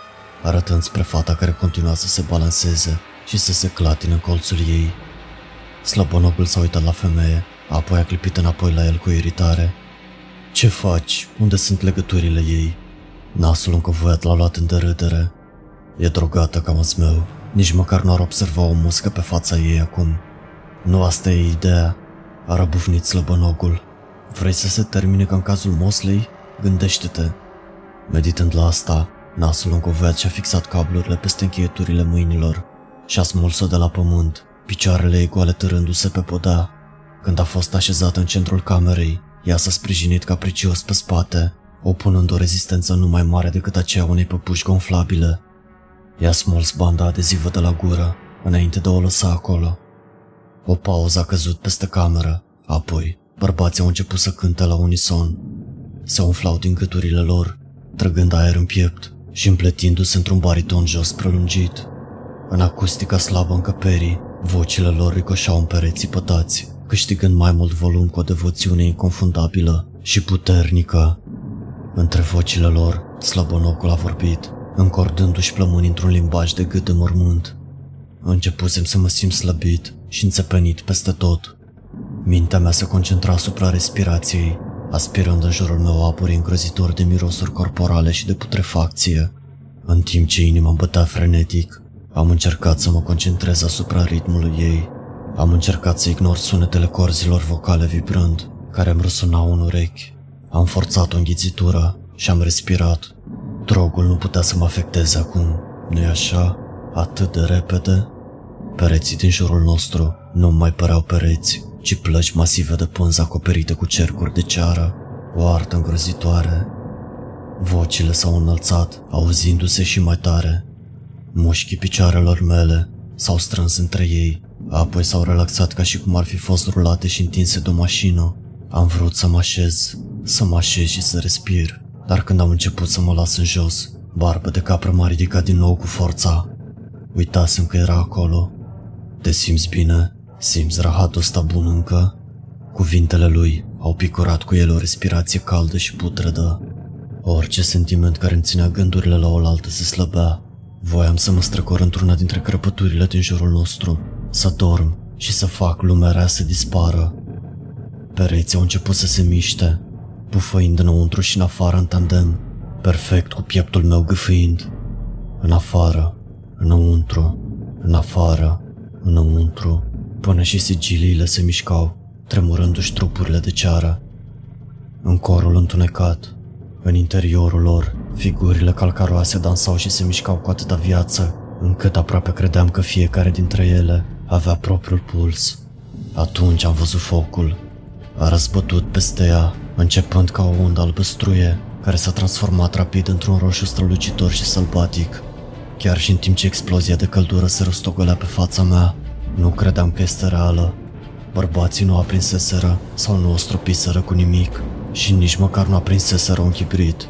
arătând spre fata care continua să se balanceze și să se clatine în colțul ei. Slăbonogul s-a uitat la femeie, apoi a clipit înapoi la el cu iritare. Ce faci? Unde sunt legăturile ei? Nasul încovoiat l-a luat în derâdere. E drogată ca meu. Nici măcar nu ar observa o muscă pe fața ei acum. Nu asta e ideea, a răbufnit slăbănogul. Vrei să se termine ca în cazul Mosley? Gândește-te. Meditând la asta, nasul încovoiat și-a fixat cablurile peste încheieturile mâinilor și a smuls-o de la pământ, picioarele ei goale târându-se pe podea. Când a fost așezat în centrul camerei, ea s-a sprijinit capricios pe spate, opunând o rezistență nu mai mare decât aceea unei păpuși gonflabile. I-a smuls banda adezivă de la gură, înainte de a o lăsa acolo. O pauză a căzut peste cameră, apoi bărbații au început să cânte la unison. Se umflau din gâturile lor, trăgând aer în piept și împletindu-se într-un bariton jos prelungit. În acustica slabă încăperii, Vocile lor ricoșau în pereții pătați, câștigând mai mult volum cu o devoțiune inconfundabilă și puternică. Între vocile lor, slăbănocul a vorbit, încordându-și plămâni într-un limbaj de gât de mormânt. Începusem să mă simt slăbit și înțepenit peste tot. Mintea mea se concentra asupra respirației, aspirând în jurul meu apuri îngrozitor de mirosuri corporale și de putrefacție. În timp ce inima îmi bătea frenetic, am încercat să mă concentrez asupra ritmului ei. Am încercat să ignor sunetele corzilor vocale vibrând, care îmi răsunau în urechi. Am forțat o înghițitură și am respirat. Drogul nu putea să mă afecteze acum, nu-i așa? Atât de repede? Pereții din jurul nostru nu mai păreau pereți, ci plăci masive de pânză acoperite cu cercuri de ceară, o artă îngrozitoare. Vocile s-au înălțat, auzindu-se și mai tare. Mușchii picioarelor mele s-au strâns între ei, apoi s-au relaxat ca și cum ar fi fost rulate și întinse de o mașină. Am vrut să mă așez, să mă așez și să respir, dar când am început să mă las în jos, barbă de capră m-a ridicat din nou cu forța. Uitasem că era acolo. Te simți bine? Simți rahatul ăsta bun încă? Cuvintele lui au picurat cu el o respirație caldă și putredă. Orice sentiment care îmi ținea gândurile la oaltă se slăbea. Voiam să mă străcor într-una dintre crăpăturile din jurul nostru, să dorm și să fac lumea rea să dispară. Pereții au început să se miște, bufăind înăuntru și în afară în tandem, perfect cu pieptul meu gâfâind. În afară, înăuntru, în afară, înăuntru, până și sigiliile se mișcau, tremurându-și trupurile de ceară. În corul întunecat, în interiorul lor, figurile calcaroase dansau și se mișcau cu atâta viață, încât aproape credeam că fiecare dintre ele avea propriul puls. Atunci am văzut focul. A răzbătut peste ea, începând ca o undă albăstruie, care s-a transformat rapid într-un roșu strălucitor și sălbatic. Chiar și în timp ce explozia de căldură se rostogolea pe fața mea, nu credeam că este reală. Bărbații nu aprinseseră sau nu o stropiseră cu nimic și nici măcar nu aprinseseră un chibrit.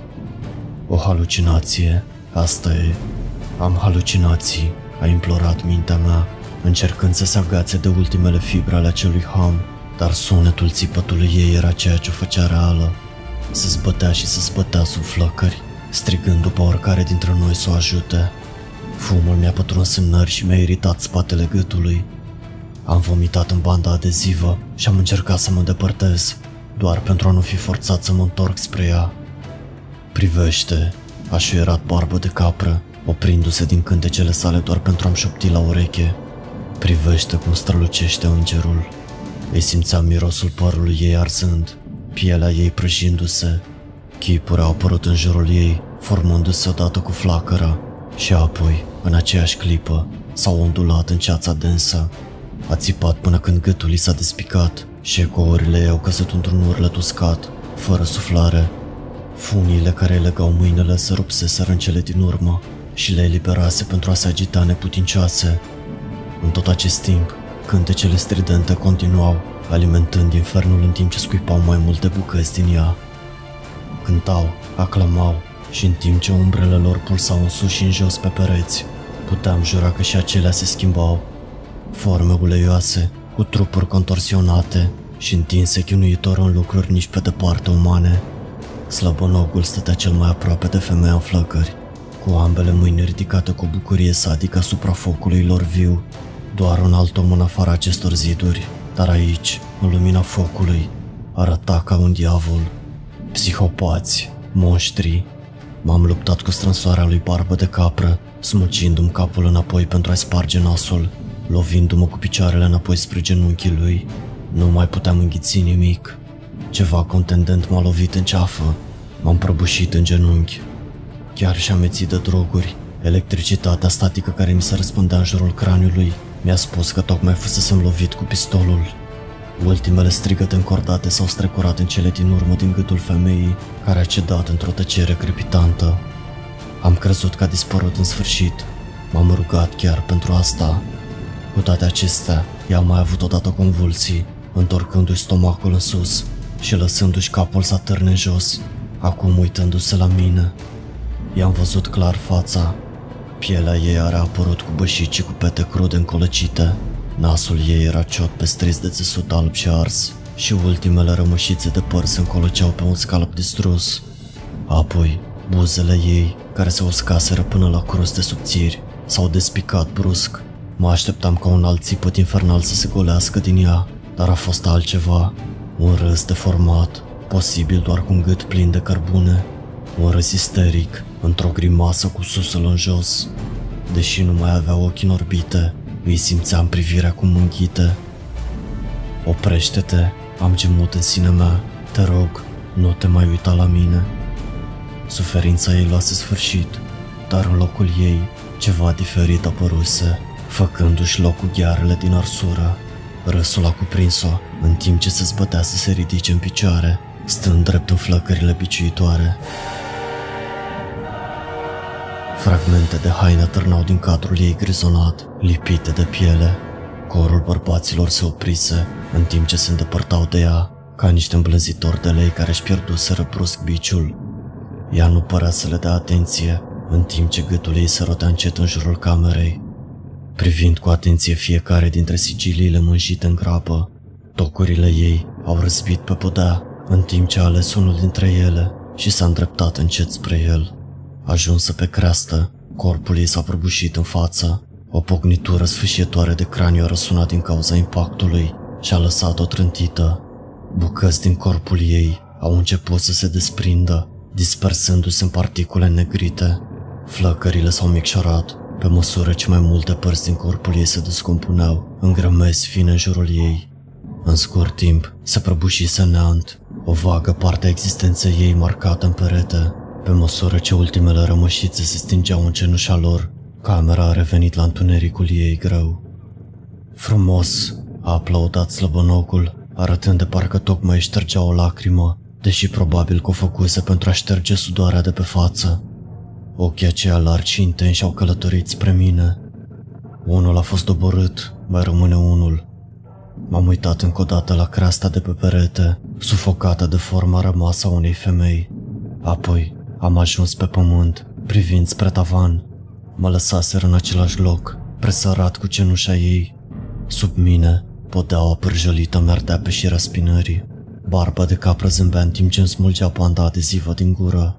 O halucinație, asta e. Am halucinații, a implorat mintea mea, încercând să se agațe de ultimele fibre ale acelui ham, dar sunetul țipătului ei era ceea ce o făcea reală. Se zbătea și se zbătea sub flăcări, strigând după oricare dintre noi să o ajute. Fumul mi-a pătruns în nări și mi-a iritat spatele gâtului. Am vomitat în banda adezivă și am încercat să mă depărtez, doar pentru a nu fi forțat să mă întorc spre ea. Privește, a șuierat barbă de capră, oprindu-se din cântecele sale doar pentru a-mi șopti la ureche. Privește cum strălucește îngerul. Îi simțeam mirosul părului ei arzând, pielea ei prăjindu-se. Chipuri au apărut în jurul ei, formându-se odată cu flacăra și apoi, în aceeași clipă, s-au ondulat în ceața densă. A țipat până când gâtul i s-a despicat și ecourile ei au căzut într-un urlet uscat, fără suflare. Funiile care îi legau mâinile se rupseseră în cele din urmă și le eliberase pentru a se agita neputincioase. În tot acest timp, cântecele stridente continuau, alimentând infernul în timp ce scuipau mai multe bucăți din ea. Cântau, aclamau și în timp ce umbrele lor pulsau în sus și în jos pe pereți, puteam jura că și acelea se schimbau. Forme uleioase, cu trupuri contorsionate și întinse chinuitor în lucruri nici pe departe umane. Slăbănogul stătea cel mai aproape de femeia în flăcări, cu ambele mâini ridicate cu bucurie sadică asupra focului lor viu. Doar un alt om în afara acestor ziduri, dar aici, în lumina focului, arăta ca un diavol. Psihopați, monștri. M-am luptat cu strânsoarea lui barbă de capră, smucindu-mi capul înapoi pentru a sparge nasul, lovindu-mă cu picioarele înapoi spre genunchii lui. Nu mai puteam înghiți nimic. Ceva contendent m-a lovit în ceafă. M-am prăbușit în genunchi. Chiar și amețit de droguri, electricitatea statică care mi se răspundea în jurul craniului mi-a spus că tocmai fusesem lovit cu pistolul. Ultimele strigăte încordate s-au strecurat în cele din urmă din gâtul femeii, care a cedat într-o tăcere crepitantă. Am crezut că a dispărut în sfârșit. M-am rugat chiar pentru asta. Cu toate acestea, ea a mai avut odată convulsii, întorcându-și stomacul în sus și lăsându-și capul să atârne jos, acum uitându-se la mine. I-am văzut clar fața. Pielea ei a apărut cu bășici cu pete crude încolăcite. Nasul ei era ciot pestris de țesut alb și ars și ultimele rămășițe de păr se încolăceau pe un scalp distrus. Apoi, buzele ei, care se uscaseră până la croste subțiri, s-au despicat brusc. Mă așteptam ca un alt țipăt infernal să se golească din ea, dar a fost altceva. Un râs deformat, posibil doar cu un gât plin de cărbune. Un râs isteric, într-o grimasă cu susul în jos. Deși nu mai avea ochii în orbite, îi simțeam privirea cum înghite. Oprește-te, am gemut în sinea mea, te rog, nu te mai uita la mine. Suferința ei luase sfârșit, dar în locul ei ceva diferit apăruse, făcându-și loc cu ghearele din arsură. Râsul a cuprins-o, în timp ce se zbătea să se ridice în picioare, stând drept în flăcările biciuitoare. Fragmente de haine târnau din cadrul ei grizonat, lipite de piele. Corul bărbaților se oprise, în timp ce se îndepărtau de ea, ca niște îmblânzitori de lei care își pierduseră brusc biciul. Ea nu părea să le dea atenție, în timp ce gâtul ei se rotea încet în jurul camerei. Privind cu atenție fiecare dintre sigiliile mânjite în grapă, tocurile ei au răzbit pe podea, în timp ce a ales unul dintre ele și s-a îndreptat încet spre el. Ajunsă pe creastă, corpul ei s-a prăbușit în față. O pocnitură sfâșietoare de craniu a răsunat din cauza impactului și a lăsat-o trântită. Bucăți din corpul ei au început să se desprindă, dispersându-se în particule negrite. Flăcările s-au micșorat, pe măsură ce mai multe părți din corpul ei se descompuneau, în grămezi fine în jurul ei. În scurt timp, se prăbușise neant, o vagă parte a existenței ei marcată în perete. Pe măsură ce ultimele rămășițe se stingeau în cenușa lor, camera a revenit la întunericul ei greu. Frumos, a aplaudat slăbănocul, arătând de parcă tocmai își ștergea o lacrimă, deși probabil că o făcuse pentru a șterge sudoarea de pe față. Ochii aceia largi și intensi au călătorit spre mine. Unul a fost doborât, mai rămâne unul. M-am uitat încă o dată la creasta de pe perete, sufocată de forma rămasă a unei femei. Apoi am ajuns pe pământ, privind spre tavan. Mă lăsaseră în același loc, presărat cu cenușa ei. Sub mine, podeaua pârjălită merdea pe șira spinării. Barba de capră zâmbea în timp ce îmi smulgea banda adezivă din gură.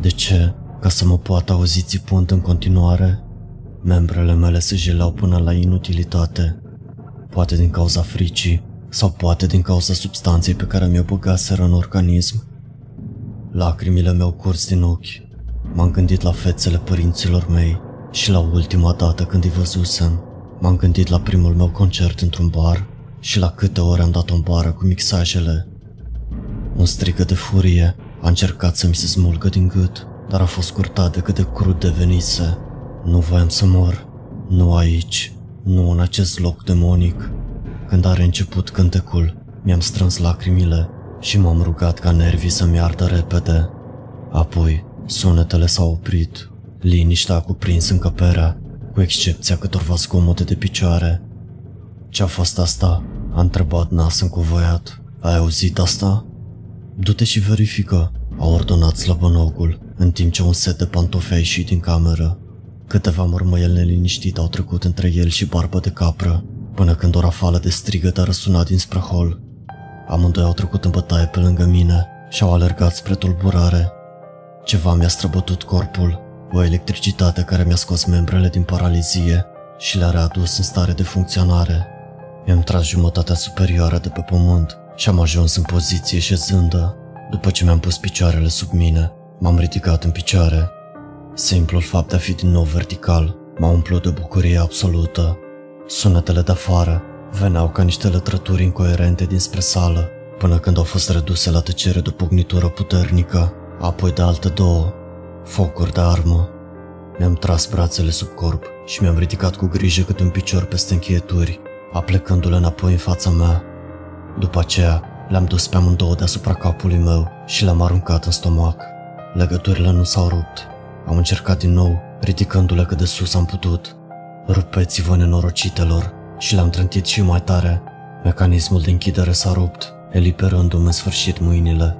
De ce? Ca să mă poată auzi țipând în continuare? Membrele mele se jelau până la inutilitate. Poate din cauza fricii, sau poate din cauza substanței pe care mi-o băgaseră în organism. Lacrimile mi-au curs din ochi. M-am gândit la fețele părinților mei și la ultima dată când îi văzusem. M-am gândit la primul meu concert într-un bar și la câte ore am dat o bară cu mixajele. Un strigă de furie a încercat să mi se smulgă din gât, dar a fost curtat de cât de crud devenise. Nu voiam să mor. Nu aici. Nu în acest loc demonic. Când are început cântecul, mi-am strâns lacrimile și m-am rugat ca nervii să-mi ardă repede. Apoi, sunetele s-au oprit. Liniștea a cuprins încăperea, cu excepția câtorva zgomote de picioare. Ce-a fost asta? A întrebat nas încuvoiat. Ai auzit asta? Du-te și verifică, a ordonat slăbănogul, în timp ce un set de pantofi a ieșit din cameră. Câteva mărmăieli neliniștite au trecut între el și barbă de capră, până când o rafală de strigăt a răsunat dinspre hol. Amândoi au trecut în bătaie pe lângă mine și au alergat spre tulburare. Ceva mi-a străbătut corpul, o electricitate care mi-a scos membrele din paralizie și le-a readus în stare de funcționare. Mi-am tras jumătatea superioară de pe pământ și am ajuns în poziție șezândă. După ce mi-am pus picioarele sub mine, m-am ridicat în picioare. Simplul fapt de a fi din nou vertical m-a umplut de bucurie absolută. Sunetele de afară veneau ca niște lătrături incoerente dinspre sală, până când au fost reduse la tăcere de pugnitură puternică, apoi de alte două, focuri de armă. Mi-am tras brațele sub corp și mi-am ridicat cu grijă câte un picior peste încheieturi, aplecându-le înapoi în fața mea. După aceea, le-am dus pe amândouă deasupra capului meu și le-am aruncat în stomac. Legăturile nu s-au rupt. Am încercat din nou, ridicându-le cât de sus am putut. Rupeți-vă nenorocitelor și le-am trântit și mai tare. Mecanismul de închidere s-a rupt, eliberându-mi în sfârșit mâinile.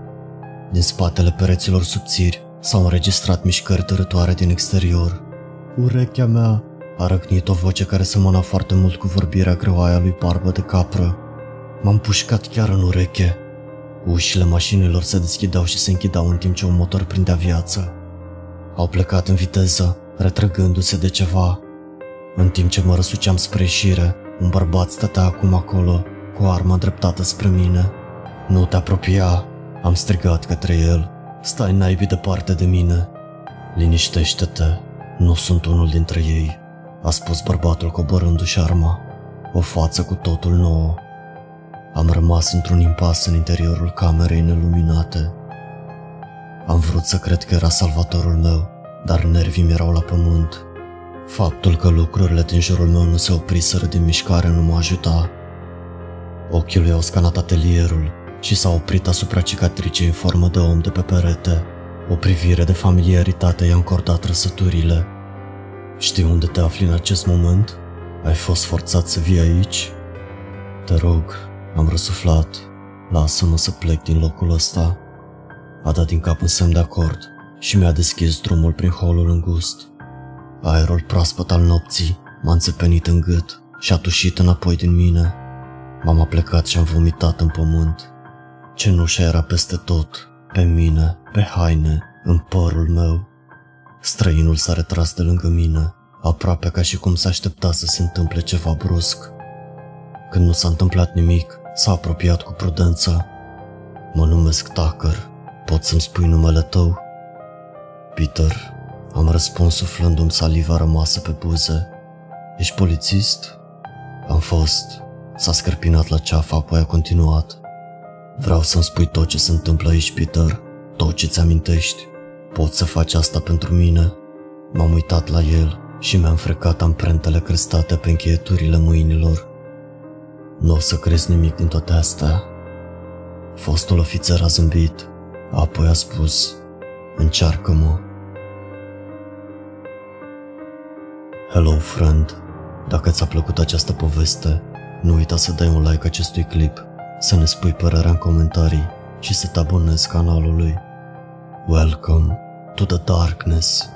Din spatele pereților subțiri s-au înregistrat mișcări tărătoare din exterior. Urechea mea, A răcnit o voce care semăna foarte mult cu vorbirea greoaia lui Barbă de capră. M-am pușcat chiar în ureche. Ușile mașinilor se deschideau și se închideau în timp ce un motor prindea viață. Au plecat în viteză, retrăgându-se de ceva. În timp ce mă răsuceam spre ieșire, un bărbat stătea acum acolo, cu arma dreptată spre mine. Nu te apropia, am strigat către el. Stai naibii departe de mine. Liniștește-te, nu sunt unul dintre ei, a spus bărbatul coborându-și arma. O față cu totul nouă. Am rămas într-un impas în interiorul camerei neluminate. Am vrut să cred că era salvatorul meu, dar nervii mi erau la pământ. Faptul că lucrurile din jurul meu nu se opriseră din mișcare nu mă ajuta. Ochii lui au scanat atelierul și s-a oprit asupra cicatricei în formă de om de pe perete. O privire de familiaritate i-a încordat trăsăturile. Știi unde te afli în acest moment? Ai fost forțat să vii aici? Te rog, am răsuflat. Lasă-mă să plec din locul ăsta. A dat din cap un semn de acord și mi-a deschis drumul prin holul îngust. Aerul proaspăt al nopții m-a înțepenit în gât și a tușit înapoi din mine. M-am aplecat și am vomitat în pământ. Cenușa era peste tot, pe mine, pe haine, în părul meu. Străinul s-a retras de lângă mine, aproape ca și cum s-a aștepta să se întâmple ceva brusc. Când nu s-a întâmplat nimic, s-a apropiat cu prudență. Mă numesc Tucker. Pot să-mi spui numele tău? Peter. Am răspuns suflându-mi saliva rămasă pe buze. Ești polițist? Am fost. S-a scărpinat la ceafă, apoi a continuat. Vreau să-mi spui tot ce se întâmplă aici, Peter. Tot ce ți-amintești. Poți să faci asta pentru mine? M-am uitat la el și mi-am frecat amprentele crestate pe încheieturile mâinilor. Nu o să crezi nimic din toate astea. Fostul ofițer a zâmbit, apoi a spus, încearcă-mă. Hello, friend. Dacă ți-a plăcut această poveste, nu uita să dai un like acestui clip, să ne spui părerea în comentarii și să te abonezi canalului. Welcome to the darkness.